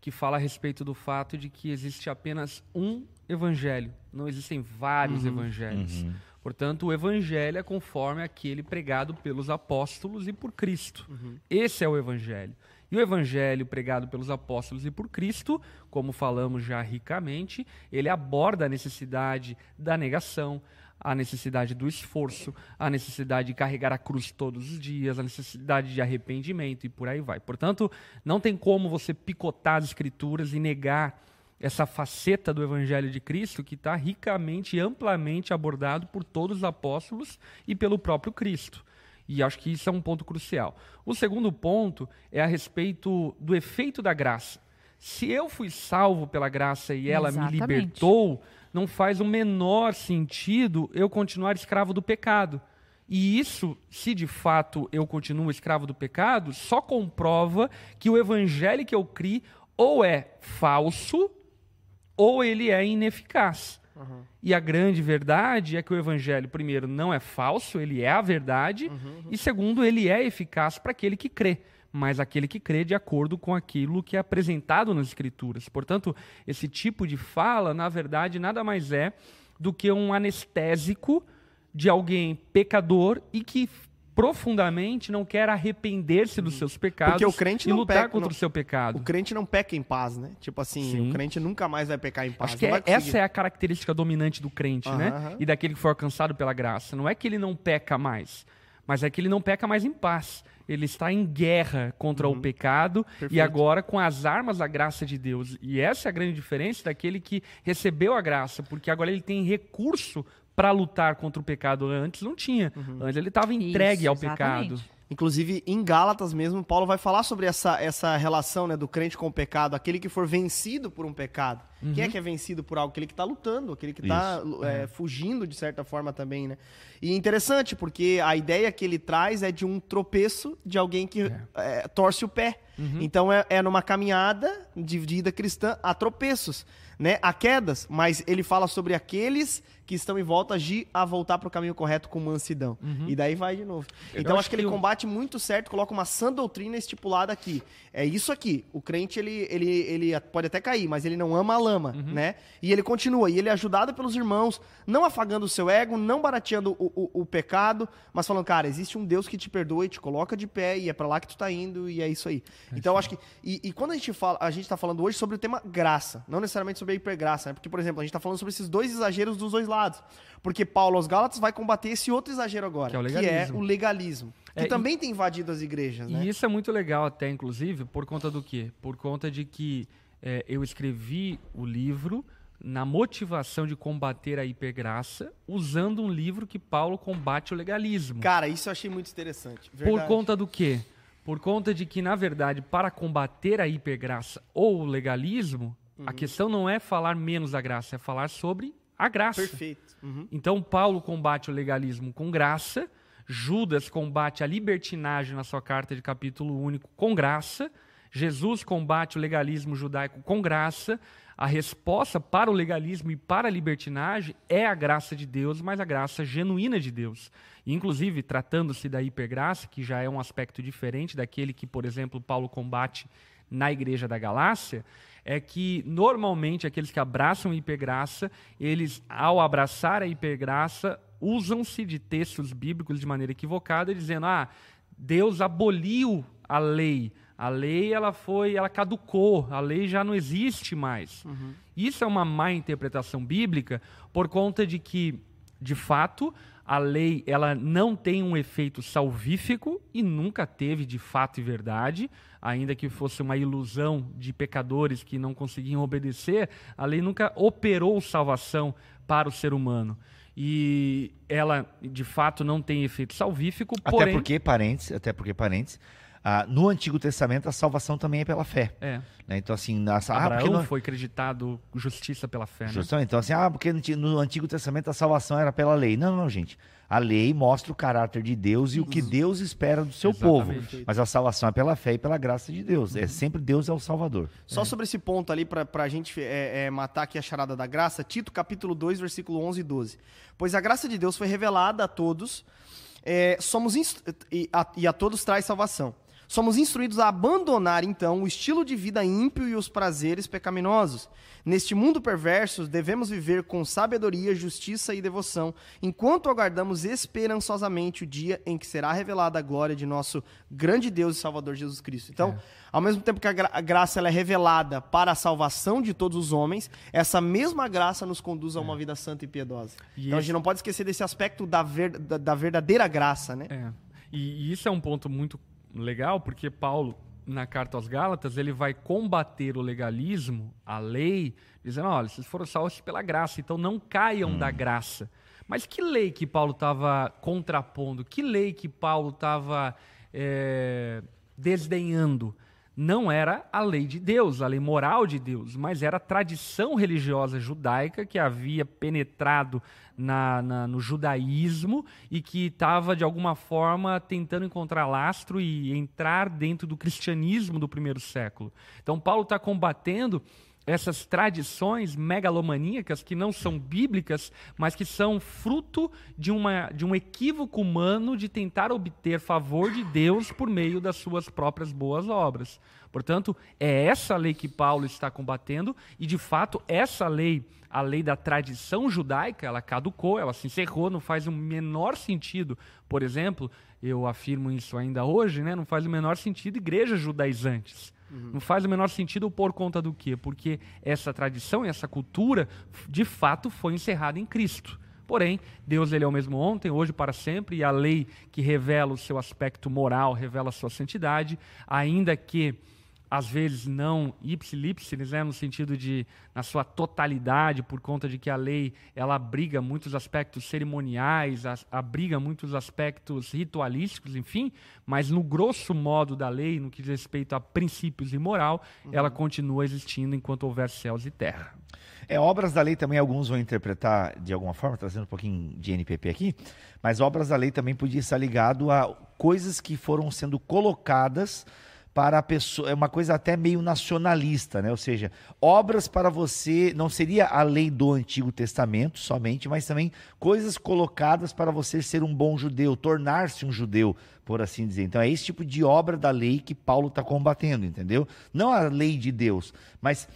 que fala a respeito do fato de que existe apenas um evangelho, não existem vários evangelhos. Portanto, o evangelho é conforme aquele pregado pelos apóstolos e por Cristo. Esse é o evangelho. E o evangelho pregado pelos apóstolos e por Cristo, como falamos já ricamente, ele aborda a necessidade da negação, a necessidade do esforço, a necessidade de carregar a cruz todos os dias, a necessidade de arrependimento e por aí vai. Portanto, não tem como você picotar as escrituras e negar essa faceta do Evangelho de Cristo que está ricamente e amplamente abordado por todos os apóstolos e pelo próprio Cristo. E acho que isso é um ponto crucial. O segundo ponto é a respeito do efeito da graça. Se eu fui salvo pela graça e ela Exatamente. me libertou, não faz o menor sentido eu continuar escravo do pecado. E isso, se de fato eu continuo escravo do pecado, só comprova que o evangelho que eu criei ou é falso ou ele é ineficaz. E a grande verdade é que o evangelho, primeiro, não é falso, ele é a verdade, e segundo, ele é eficaz para aquele que crê, mas aquele que crê de acordo com aquilo que é apresentado nas escrituras. Portanto, esse tipo de fala, na verdade, nada mais é do que um anestésico de alguém pecador e que profundamente não quer arrepender-se dos seus pecados Porque o crente e não lutar peca, contra não- o seu pecado. O crente não peca em paz, né? Tipo assim, Sim. o crente nunca mais vai pecar em paz. Acho que é- essa é a característica dominante do crente, né? E daquele que foi alcançado pela graça. Não é que ele não peca mais, mas é que ele não peca mais em paz. Ele está em guerra contra o pecado e Perfeito. agora com as armas da graça de Deus. E essa é a grande diferença daquele que recebeu a graça, porque agora ele tem recurso para lutar contra o pecado. Antes não tinha. Antes ele estava entregue Isso, ao exatamente. pecado. Inclusive, em Gálatas mesmo, Paulo vai falar sobre essa, essa relação né, do crente com o pecado, aquele que for vencido por um pecado. Quem é que é vencido por algo? Aquele que tá lutando, aquele que tá é, fugindo de certa forma também, né? E interessante, porque a ideia que ele traz é de um tropeço de alguém que é, torce o pé. Então é, é numa caminhada de vida cristã a tropeços, né? A quedas, mas ele fala sobre aqueles que estão em volta agir a voltar para o caminho correto com mansidão. E daí vai de novo. Então acho acho que ele que o- combate muito certo, coloca uma sã doutrina estipulada aqui. É isso aqui. O crente, ele, ele, ele pode até cair, mas ele não ama a lama, né? E ele continua. E ele é ajudado pelos irmãos, não afagando o seu ego, não barateando o, o, o pecado, mas falando, cara, existe um Deus que te perdoa e te coloca de pé, e é pra lá que tu tá indo, e é isso aí. então, eu acho que... E, e quando a gente fala... A gente tá falando hoje sobre o tema graça, não necessariamente sobre a hipergraça, né? Porque, por exemplo, a gente tá falando sobre esses dois exageros dos dois lados. Porque Paulo aos Gálatas vai combater esse outro exagero agora, Que é o que é legalismo. o legalismo. Que É, e- também tem invadido as igrejas, né? E isso é muito legal até, inclusive, por conta do quê? Por conta de que é, eu escrevi o livro na motivação de combater a hipergraça, usando um livro que Paulo combate o legalismo. Cara, isso eu achei muito interessante. Por verdade. conta do quê? Por conta de que, na verdade, para combater a hipergraça ou o legalismo, Uhum. a questão não é falar menos da graça, é falar sobre a graça. Perfeito. Uhum. Então, Paulo combate o legalismo com graça, Judas combate a libertinagem na sua carta de capítulo único com graça, Jesus combate o legalismo judaico com graça. A resposta para o legalismo e para a libertinagem é a graça de Deus, mas a graça genuína de Deus. E, inclusive, tratando-se da hipergraça, que já é um aspecto diferente daquele que, por exemplo, Paulo combate na igreja da Galácia, é que normalmente aqueles que abraçam a hipergraça, eles, ao abraçar a hipergraça, usam-se de textos bíblicos de maneira equivocada, dizendo: ah, Deus aboliu a lei. A lei ela foi, ela caducou, a lei já não existe mais. Isso é uma má interpretação bíblica por conta de que, de fato, a lei ela não tem um efeito salvífico e nunca teve de fato e verdade, ainda que fosse uma ilusão de pecadores que não conseguiam obedecer, a lei nunca operou salvação para o ser humano. E ela, de fato, não tem efeito salvífico, Até porém... porque, parênteses, até porque, parênteses, ah, no Antigo Testamento a salvação também é pela fé. É, né? Então, assim, nessa, ah, Abraão porque no, foi acreditado justiça pela fé, né? Justamente, então, assim, ah, porque no, Anti- no Antigo Testamento a salvação era pela lei. Não, não, gente. A lei mostra o caráter de Deus e o que Deus espera do seu povo. Exatamente. Mas a salvação é pela fé e pela graça de Deus. É sempre Deus é o Salvador. Só sobre esse ponto ali, pra, pra gente é, é, matar aqui a charada da graça, Tito capítulo 2, versículo 11 e 12. Pois a graça de Deus foi revelada a todos, é, somos instru- e, a, e a todos traz salvação. Somos instruídos a abandonar, então, o estilo de vida ímpio e os prazeres pecaminosos. Neste mundo perverso, devemos viver com sabedoria, justiça e devoção, enquanto aguardamos esperançosamente o dia em que será revelada a glória de nosso grande Deus e Salvador Jesus Cristo. Então, ao mesmo tempo que a, gra- a graça é revelada para a salvação de todos os homens, essa mesma graça nos conduz a uma vida santa e piedosa. E então, a esse- gente não pode esquecer desse aspecto da, ver- da- da verdadeira graça, né? É. E, e isso é um ponto muito legal, porque Paulo, na carta aos Gálatas, ele vai combater o legalismo, a lei, dizendo: olha, vocês foram salvos pela graça, então não caiam da graça. Mas que lei que Paulo estava contrapondo? Que lei que Paulo estava é, desdenhando? Não era a lei de Deus, a lei moral de Deus, mas era a tradição religiosa judaica que havia penetrado na- na- no judaísmo e que estava, de alguma forma, tentando encontrar lastro e entrar dentro do cristianismo do primeiro século. Então, Paulo está combatendo essas tradições megalomaníacas que não são bíblicas, mas que são fruto de, uma, de um equívoco humano de tentar obter favor de Deus por meio das suas próprias boas obras. Portanto, é essa lei que Paulo está combatendo e, de fato, essa lei, a lei da tradição judaica, ela caducou, ela se encerrou, não faz o menor sentido. Por exemplo, eu afirmo isso ainda hoje, né? não faz o menor sentido igrejas judaizantes. Não faz o menor sentido por conta do quê? Porque essa tradição e essa cultura, de fato, foi encerrada em Cristo. Porém, Deus ele é o mesmo ontem, hoje, para sempre, e a lei que revela o seu aspecto moral, revela a sua santidade, ainda que às vezes não ipsilipsis, né, no sentido de na sua totalidade, por conta de que a lei ela abriga muitos aspectos cerimoniais, as- abriga muitos aspectos ritualísticos, enfim, mas no grosso modo da lei, no que diz respeito a princípios e moral, ela continua existindo enquanto houver céus e terra. É, obras da lei também alguns vão interpretar de alguma forma, trazendo um pouquinho de NPP aqui, mas obras da lei também podia estar ligado a coisas que foram sendo colocadas para a pessoa, é uma coisa até meio nacionalista, né? Ou seja, obras para você, não seria a lei do Antigo Testamento somente, mas também coisas colocadas para você ser um bom judeu, tornar-se um judeu, por assim dizer. Então é esse tipo de obra da lei que Paulo está combatendo, entendeu? Não a lei de Deus, mas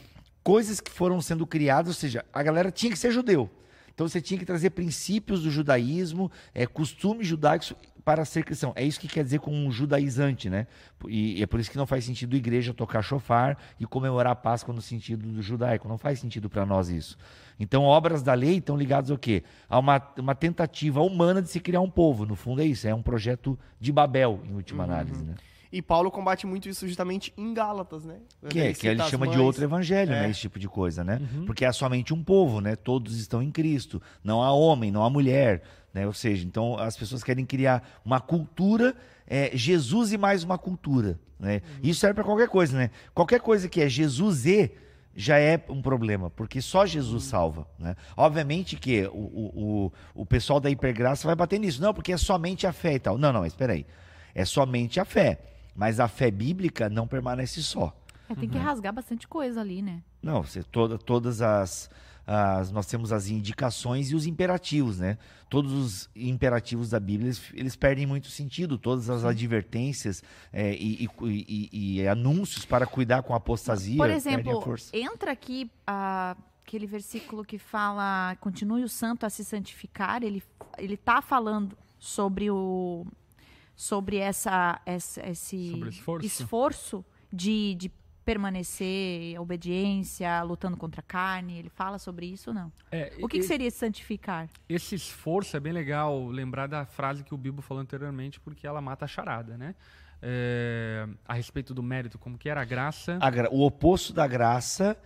coisas que foram sendo criadas, ou seja, a galera tinha que ser judeu. Então você tinha que trazer princípios do judaísmo, é, costumes judaicos para ser cristão. É isso que quer dizer com um judaizante, né? E, é por isso que não faz sentido a igreja tocar chofar e comemorar a Páscoa no sentido do judaico. Não faz sentido para nós isso. Então, obras da lei estão ligadas ao quê? A uma, uma tentativa humana de se criar um povo. No fundo é isso, é um projeto de Babel, em última análise, né? E Paulo combate muito isso justamente em Gálatas, né? Que, é, que ele chama de mães. outro evangelho, É. né? Esse tipo de coisa, né? Porque é somente um povo, né? Todos estão em Cristo. Não há homem, não há mulher, né? Ou seja, então as pessoas querem criar uma cultura, é, Jesus e mais uma cultura, né? Isso serve para qualquer coisa, né? Qualquer coisa que é Jesus e já é um problema, porque só Jesus salva, né? Obviamente que o, o, o, o pessoal da hipergraça vai bater nisso, não, porque é somente a fé e tal. Não, não, espera aí. É somente a fé, mas a fé bíblica não permanece só. É, tem que rasgar bastante coisa ali, né? Não, você, toda, todas as, as- Nós temos as indicações e os imperativos, né? Todos os imperativos da Bíblia, eles, eles perdem muito sentido. Todas as advertências é, e, e- e- e anúncios para cuidar com a apostasia Por perdem a exemplo, força. entra aqui ah, aquele versículo que fala: continue o santo a se santificar. Ele, ele tá falando sobre o. Sobre essa, essa- esse Sobre esforço. esforço de, de permanecer, a obediência, lutando contra a carne. Ele fala sobre isso ou não? É, O que, e- que seria santificar? Esse esforço é bem legal lembrar da frase que o Bibo falou anteriormente, porque ela mata a charada, né? É, a respeito do mérito, como que era a graça. A gra- o oposto da graça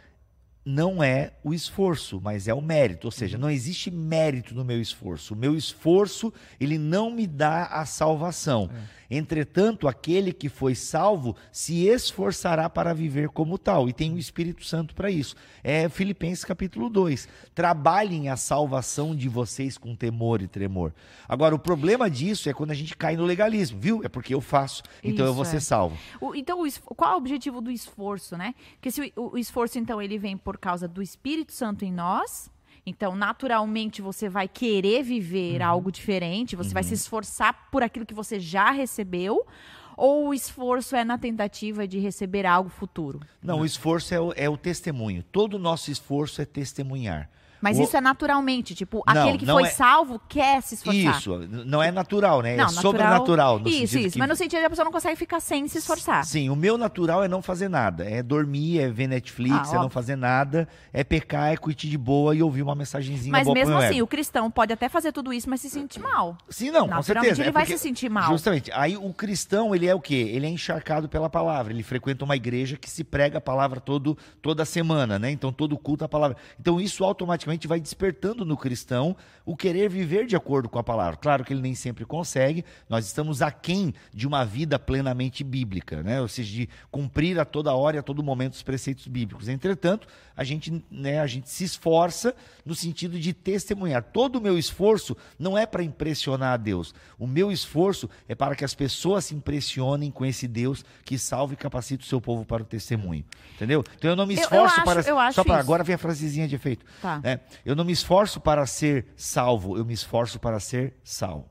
não é o esforço, mas é o mérito. Ou seja, não existe mérito no meu esforço. O meu esforço, ele não me dá a salvação. Entretanto, aquele que foi salvo se esforçará para viver como tal. E tem o Espírito Santo para isso. É Filipenses capítulo 2. Trabalhem a salvação de vocês com temor e tremor. Agora, o problema disso é quando a gente cai no legalismo, viu? É porque eu faço, então eu Isso, vou ser é. salvo. O- então, o qual é o objetivo do esforço, né? Porque se o, o esforço, então, ele vem por causa do Espírito Santo em nós. Então, naturalmente, você vai querer viver algo diferente, você vai se esforçar por aquilo que você já recebeu. Ou o esforço é na tentativa de receber algo futuro? Não, o esforço é o, é o testemunho. Todo o nosso esforço é testemunhar. Mas O- isso é naturalmente, tipo, Não, aquele que foi é- salvo quer se esforçar. Isso, não é natural, né? Não, é sobrenatural. No Isso, isso. que- Mas no sentido de a pessoa não consegue ficar sem se esforçar. Sim, o meu natural é não fazer nada. É dormir, é ver Netflix, Ah, é não fazer nada, é pecar, é curtir de boa e ouvir uma mensagenzinha Mas boa pro mesmo assim, o cristão pode até fazer tudo isso, mas se sentir mal. Sim, não, com certeza. ele é vai se sentir mal. Justamente. Aí o cristão, ele é o quê? Ele é encharcado pela palavra. Ele frequenta uma igreja que se prega a palavra todo, toda semana, né? Então todo culto a palavra. Então isso automaticamente vai despertando no cristão o querer viver de acordo com a palavra. Claro que ele nem sempre consegue. Nós estamos aquém de uma vida plenamente bíblica, né? Ou seja, de cumprir a toda hora e a todo momento os preceitos bíblicos. Entretanto, a gente, né, a gente se esforça no sentido de testemunhar. Todo o meu esforço não é para impressionar a Deus. O meu esforço é para que as pessoas se impressionem com esse Deus que salva e capacita o seu povo para o testemunho. Entendeu? Então eu não me Eu- eu esforço acho- para. eu só para isso. agora vem a frasezinha de efeito. Tá. Né? Eu não me esforço para ser salvo, eu me esforço para ser sal.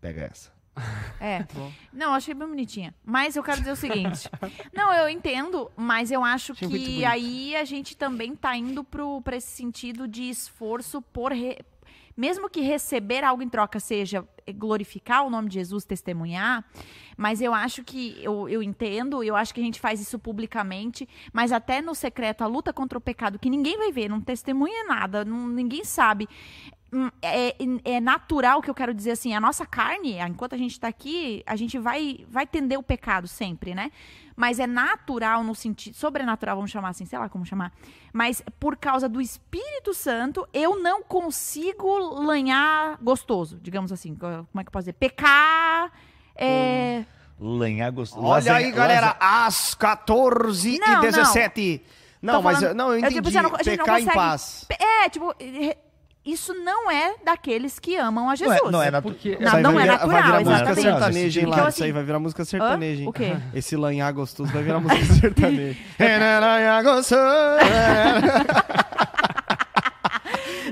Pega essa. É. Não, achei bem bonitinha. Mas eu quero dizer o seguinte. não, eu entendo, mas eu acho Achei que aí a gente também tá indo pro, pra esse sentido de esforço por. re- Mesmo que receber algo em troca seja glorificar o nome de Jesus, testemunhar, mas eu acho que, eu, eu entendo, eu acho que a gente faz isso publicamente, mas até no secreto, a luta contra o pecado, que ninguém vai ver, não testemunha nada, não- ninguém sabe. Hum, é, é natural que eu quero dizer assim, a nossa carne, enquanto a gente está aqui, a gente vai, vai tender o pecado sempre, né? Mas é natural no sentido, sobrenatural, vamos chamar assim, sei lá como chamar. Mas por causa do Espírito Santo, eu não consigo lanhar gostoso, digamos assim. Como é que eu posso dizer? Pecar. É... Lanhar gostoso. Olha aí, Laze- galera, às 14 Não, e 17. Não, Tô mas falando- eu- não, eu é entendi. tipo assim, eu não- a gente não Pecar em paz. É, tipo, é, isso não é daqueles que amam a Jesus. Não é, não é natu- Porque Não, Isso aí não vai é virar- natural, Vai virar música exatamente. sertaneja, hein, Então, lá. Isso aí assim, vai virar música sertaneja, hein? O quê? Esse lanhar gostoso vai virar música sertaneja. É, né, lanhar gostoso.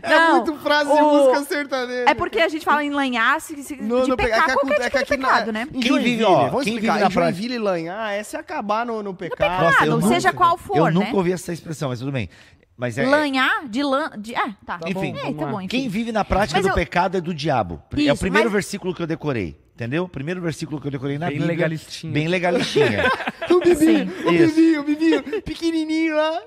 É Não, muito frase de o- música sertaneja. É porque a gente fala em lanhar se, se, No- de no pe- é pecar que qualquer cultu- é tipo que de aqui na- pecado, né? Em Quem Joinville, vive, ó, vamos quem explicar. vive na Joinville e lanhar é se acabar no, no pecado. Nossa, eu Pecado, nunca- seja qual for, Eu né? nunca ouvi essa expressão, mas tudo bem. Mas é, Lanhar, de lã... De, ah, tá. Enfim. É, tá bom, enfim. Quem vive na prática Mas do eu- pecado é do diabo. é o Isso, primeiro mas- versículo que eu decorei. Entendeu? O primeiro versículo que eu decorei na Bem Bíblia. legalistinha. Bem legalistinha. O Bibi, o Isso. Bibi, o Bibi, pequenininho lá.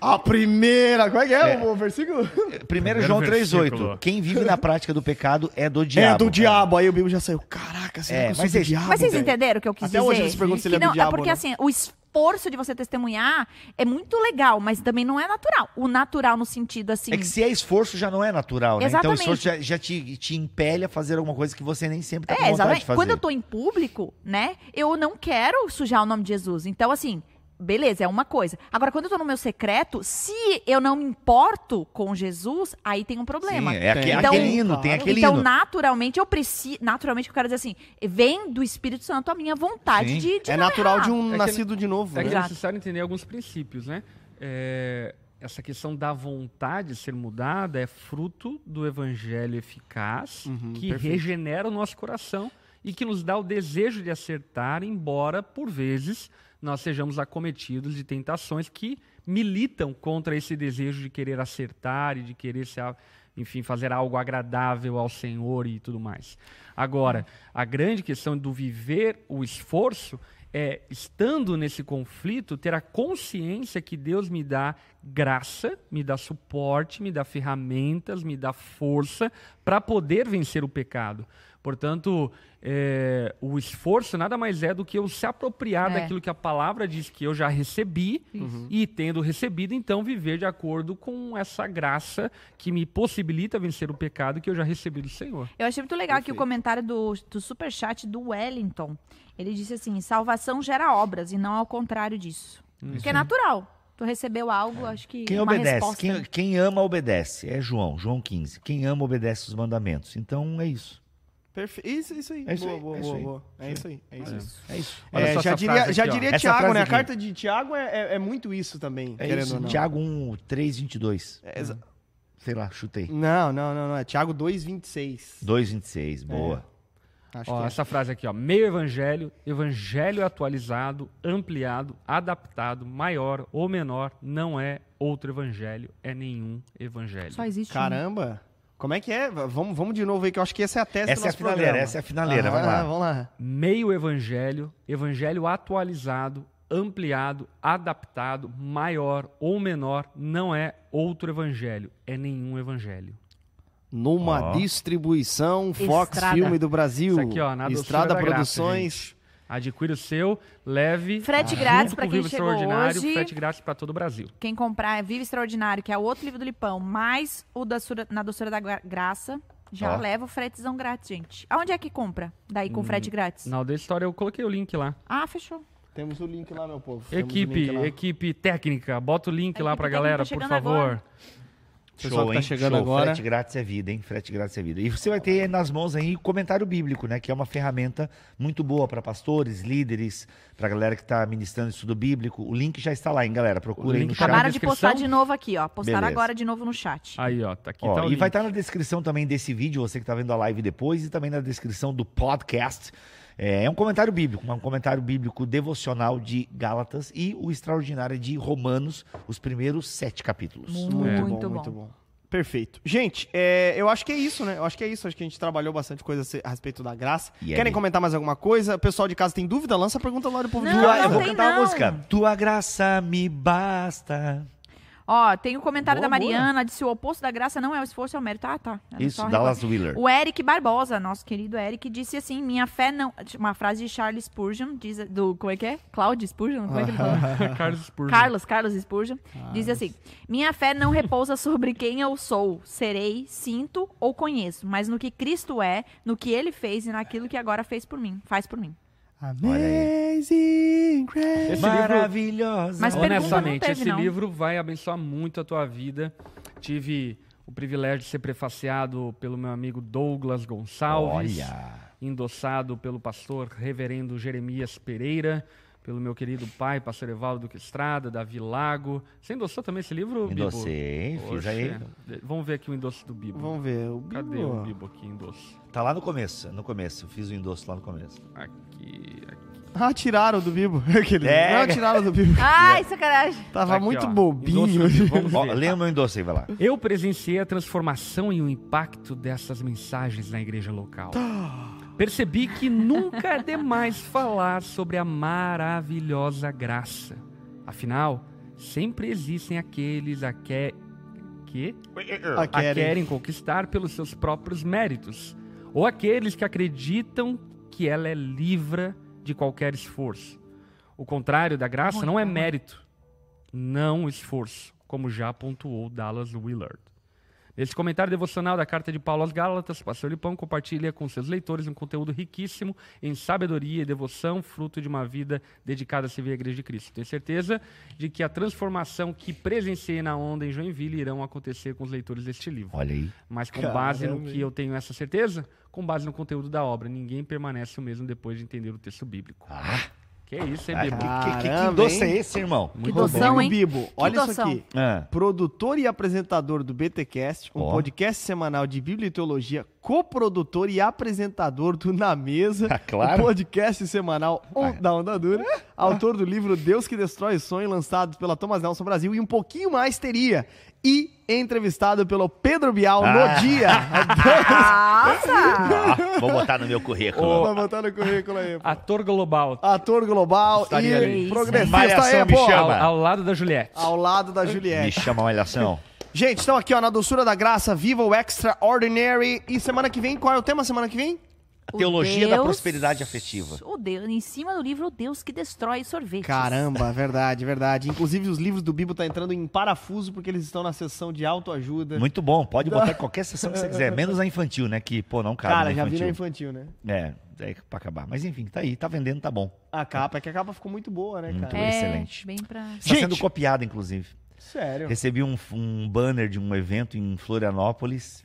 A primeira, como é que é, o versículo? Primeiro João versículo. 3,8. Quem vive na prática do pecado é do É diabo. do diabo. Aí o Bibi já saiu. Caraca, será É, sou mas do é- diabo? Mas vocês velho? entenderam o que eu quis Até dizer? hoje eles perguntam se ele é do não, diabo É porque não. assim, o esforço de você testemunhar é muito legal, mas também não é natural. O natural no sentido assim... É que se é esforço já não é natural, né? Então o Exatamente. esforço já, já te, te impele a fazer alguma coisa que você nem sempre tá com É, vontade de exatamente. fazer. Quando eu tô em público, né, eu não quero sujar o nome de Jesus. Então, assim, beleza, é uma coisa. Agora, quando eu tô no meu secreto, se eu não me importo com Jesus, aí tem um problema. Sim, é aquele Então- hino, tem aquele Então, hino. naturalmente, eu preciso. Naturalmente, eu quero dizer assim: vem do Espírito Santo a minha vontade Sim. de, de É natural errar. de um É que- nascido de novo. É né? que é necessário entender alguns princípios, né? É, essa questão da vontade ser mudada é fruto do evangelho eficaz Uhum, que perfeito. regenera o nosso coração e que nos dá o desejo de acertar, embora, por vezes, nós sejamos acometidos de tentações que militam contra esse desejo de querer acertar e de querer se, enfim, fazer algo agradável ao Senhor e tudo mais. Agora, a grande questão do viver o esforço é, estando nesse conflito, ter a consciência que Deus me dá graça, me dá suporte, me dá ferramentas, me dá força para poder vencer o pecado. Portanto, é, o esforço nada mais é do que eu se apropriar É. daquilo que a palavra diz que eu já recebi e, tendo recebido, então viver de acordo com essa graça que me possibilita vencer o pecado que eu já recebi do Senhor. Eu achei muito legal aqui o Perfeito. comentário do, do superchat do Wellington. Ele disse assim: salvação gera obras e não ao contrário disso. Porque é natural. Tu recebeu algo, acho que. Quem uma obedece, resposta. quem, quem ama obedece. É João, João 15. Quem ama obedece os mandamentos. Então é isso. Perfeito. Isso, isso aí. É isso boa, aí, boa, é isso boa, aí. boa. É isso aí. É isso. É isso. Olha É, só já diria, já aqui, ó. diria Essa Tiago, né? A aqui. carta de Tiago é, é, é muito isso também, É querendo isso. ou não. Tiago 1, 3, 22. É, exa- Sei lá, chutei. Não, não, não, não. É Tiago 2,26. 2, 26. Boa. Acho Ó, que é. essa frase aqui, ó, meio evangelho, evangelho atualizado, ampliado, adaptado, maior ou menor, não é outro evangelho, é nenhum evangelho. Só existe um. Como é que é? Vamos, vamos de novo aí, que eu acho que essa é a testa Essa do é a nosso finaleira, programa. essa é a finaleira, Ah, vai lá. Vamos lá. Meio evangelho, evangelho atualizado, ampliado, adaptado, maior ou menor, não é outro evangelho, é nenhum evangelho. Numa Ó. distribuição Fox Estrada. Filme do Brasil. Isso aqui, ó, Estrada graça, Produções. Adquira o seu, leve. Frete grátis o quem Vivo chegou hoje. frete grátis para todo o Brasil. Quem comprar é Vive Extraordinário, que é o outro livro do Lipão, mais o da Sura- Na Doçura da Gra- Graça. Já leva o fretezão grátis, gente. Aonde é que compra? Daí Hum, com frete grátis? Na da história eu coloquei o link lá. Ah, fechou. Temos o link lá, meu povo. Temos o Equipe, link lá. equipe técnica, bota o link A lá pra galera, por favor. agora. Pessoal que tá hein? chegando Show. agora. Frete grátis é vida, hein? Frete grátis é vida. E você vai ter nas mãos aí o comentário bíblico, né? Que é uma ferramenta muito boa para pastores, líderes, para galera que tá ministrando estudo bíblico. O link já está lá, hein, galera? Procura aí no tá chat. Acabaram de postar de novo aqui, ó. Postaram Beleza. agora de novo no chat. Aí, ó, tá aqui Ó, tá o e link. vai estar na descrição também desse vídeo, você que está vendo a live depois, e também na descrição do podcast. É, é um comentário bíblico, um comentário bíblico devocional de Gálatas e o extraordinário de Romanos, os primeiros sete capítulos. Muito, Muito, bom, muito bom. Perfeito. Gente, é, eu acho que é isso, né? Eu acho que é isso. Acho que a gente trabalhou bastante coisa a a respeito da graça. E Querem aí? comentar mais alguma coisa? Pessoal de casa tem dúvida? Lança a pergunta lá do povo de Não, Tua- casa. eu vou tem cantar não. uma música. Tua graça me basta. Ó, tem o comentário Boa, da boa. Mariana, disse o oposto da graça não é o esforço, é o mérito. Ah, tá. Era Isso, Dallas Wheeler. O Eric Barbosa, nosso querido Eric, disse assim: minha fé não. Uma frase de Charles Spurgeon, diz, do. Como é que é? Claude Spurgeon? Como é que ele falou? Carlos Spurgeon. Carlos, Carlos Spurgeon, diz assim: Minha fé não repousa sobre quem eu sou, serei, sinto ou conheço, mas no que Cristo é, no que ele fez e naquilo que agora fez por mim, faz por mim. Amazing Grace. Maravilhosa. Mas honestamente, teve, esse não. livro vai abençoar muito a tua vida. Tive o privilégio de ser prefaciado pelo meu amigo Douglas Gonçalves. Olha. endossado pelo pastor reverendo Jeremias Pereira, pelo meu querido pai, pastor Evaldo Duque Estrada, Davi Lago. Você endossou também esse livro, Bibo? Endossei, fiz aí. Vamos ver aqui o endosso do Bibo. Vamos ver. O Cadê Bibo. o Bibo aqui, endosso? Tá lá no começo, no começo. Eu fiz o endosso lá no começo. Aqui, aqui. Ah, tiraram do Bibo. Aquele. É. Não, tiraram do Bibo. Ai, sacanagem. Tava Aqui, muito ó. bobinho. Lê o meu endosso aí, vai lá. Eu presenciei a transformação e o impacto dessas mensagens na igreja local. Percebi que nunca é demais falar sobre a maravilhosa graça. Afinal, sempre existem aqueles a que, que A a Keren. querem conquistar pelos seus próprios méritos, ou aqueles que acreditam que ela é livre de qualquer esforço. O contrário da graça não é mérito, não esforço, como já pontuou Dallas Willard. Nesse comentário devocional da carta de Paulo aos Gálatas, pastor Lipão compartilha com seus leitores um conteúdo riquíssimo em sabedoria e devoção, fruto de uma vida dedicada a servir a Igreja de Cristo. Tenho certeza de que a transformação que presenciei na onda em Joinville irão acontecer com os leitores deste livro. Olha aí. Mas com base no Caramba, que eu tenho essa certeza, com base no conteúdo da obra, ninguém permanece o mesmo depois de entender o texto bíblico. Ah, Que isso, hein, ah, Bibo? que, que, que, que Caramba, endosso hein? é esse, irmão? Muito doção, bom. hein? Bibo, olha isso doção. aqui. Ah, Produtor e apresentador do BTcast, um Ó. podcast semanal de Bíblia e Teologia, coprodutor e apresentador do Na Mesa, Ah, claro. o podcast semanal Ah. da Onda Dura, autor do livro Deus que Destrói o Sonho, lançado pela Thomas Nelson Brasil, e um pouquinho mais teria. E entrevistado pelo Pedro Bial Ah. no dia. Nossa! ah, vou botar no meu currículo. Vai botar no currículo aí. pô. Ator global, Ator global Estaria ali. e progressista Malhação aí, me pô. chama. ao, ao lado da Juliette. Ao lado da Me Juliette. chama Malhação. Gente, então aqui, ó, na doçura da graça, viva o extraordinary. E semana que vem, qual é o tema semana que vem? A teologia da Deus- prosperidade afetiva. O Deus, em cima do livro, o Deus que destrói sorvetes. Caramba, verdade, verdade. Inclusive, os livros do Bibo tá entrando em parafuso porque eles estão na sessão de autoajuda. Muito bom, pode botar em qualquer sessão que você quiser, menos a infantil, né? Que, pô, não cabe Cara, na já vi na infantil. infantil, né? É, é pra acabar. Mas enfim, tá aí, tá vendendo, tá bom. A capa, é que a capa ficou muito boa, né, Muito cara? bom. É, excelente. bem pra... Está Gente. sendo copiado, inclusive. Sério. Recebi um, um banner de um evento em Florianópolis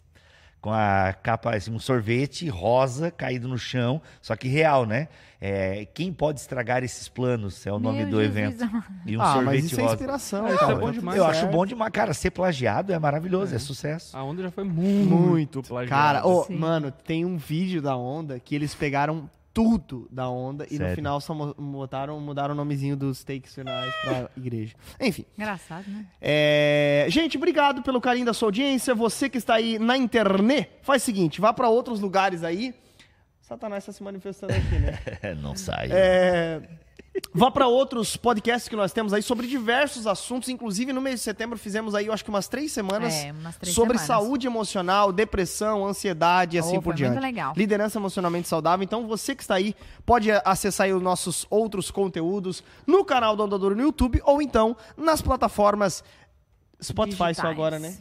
com a capa, assim, um sorvete rosa caído no chão, só que real, né? É, quem pode estragar esses planos é o nome Meu do Jesus evento. amado. E um ah, sorvete mas isso é rosa. inspiração, Ah, isso cara. é bom demais. Eu tudo acho certo. bom demais. Cara, ser plagiado é maravilhoso, é, sucesso. A onda já foi muito, Muito. plagiada. Cara, Sim. mano, tem um vídeo da Onda que eles pegaram tudo da Onda e no Sério? final só botaram, mudaram o nomezinho dos takes finais pra igreja. Enfim. Engraçado, né? É, Gente, obrigado pelo carinho da sua audiência. Você que está aí na internet, faz o seguinte, vá para outros lugares aí. Satanás está se manifestando aqui, né? Não sai. É, Vá para outros podcasts que nós temos aí sobre diversos assuntos. Inclusive, no mês de setembro fizemos aí, eu acho que umas três semanas É, umas três sobre semanas. saúde emocional, depressão, ansiedade e assim por diante. muito legal. Liderança emocionalmente saudável. Então, você que está aí, pode acessar aí os nossos outros conteúdos no canal do Andador no YouTube ou então nas plataformas Spotify só Digitais. agora, né?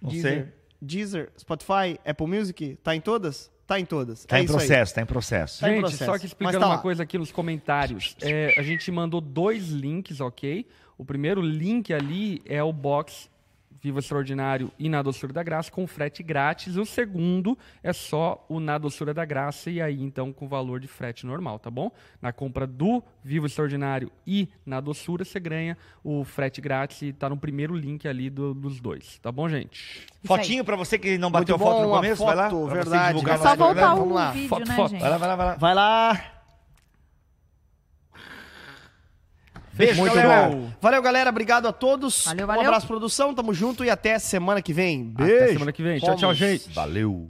Não Deezer, sei. Deezer, Spotify, Apple Music, tá em todas? Tá em todas. Tá É em isso aí. processo, tá em processo. Tá em Gente, processo. só que explicando tá uma coisa aqui nos comentários. É, a gente mandou dois links, ok? O primeiro link ali é o box Viva Extraordinário e Na Doçura da Graça com frete grátis. O segundo é só o Na Doçura da Graça e aí então com valor de frete normal, tá bom? Na compra do Viva Extraordinário e Na Doçura você ganha o frete grátis e tá no primeiro link ali do- dos dois, tá bom, gente? Fotinho pra você que não bateu foto bom, no uma começo, vai lá. foto, pra você verdade. É no só voltar vamos o lá. vídeo, Foto, né, foto. gente? Vai lá, vai lá, vai lá. Vai lá. Beijo, Muito galera. bom. Valeu, galera. Obrigado a todos. Valeu, Um valeu. abraço, produção. Tamo junto e até semana que vem. Até Beijo. semana que vem. Tchau, tchau, gente. Valeu.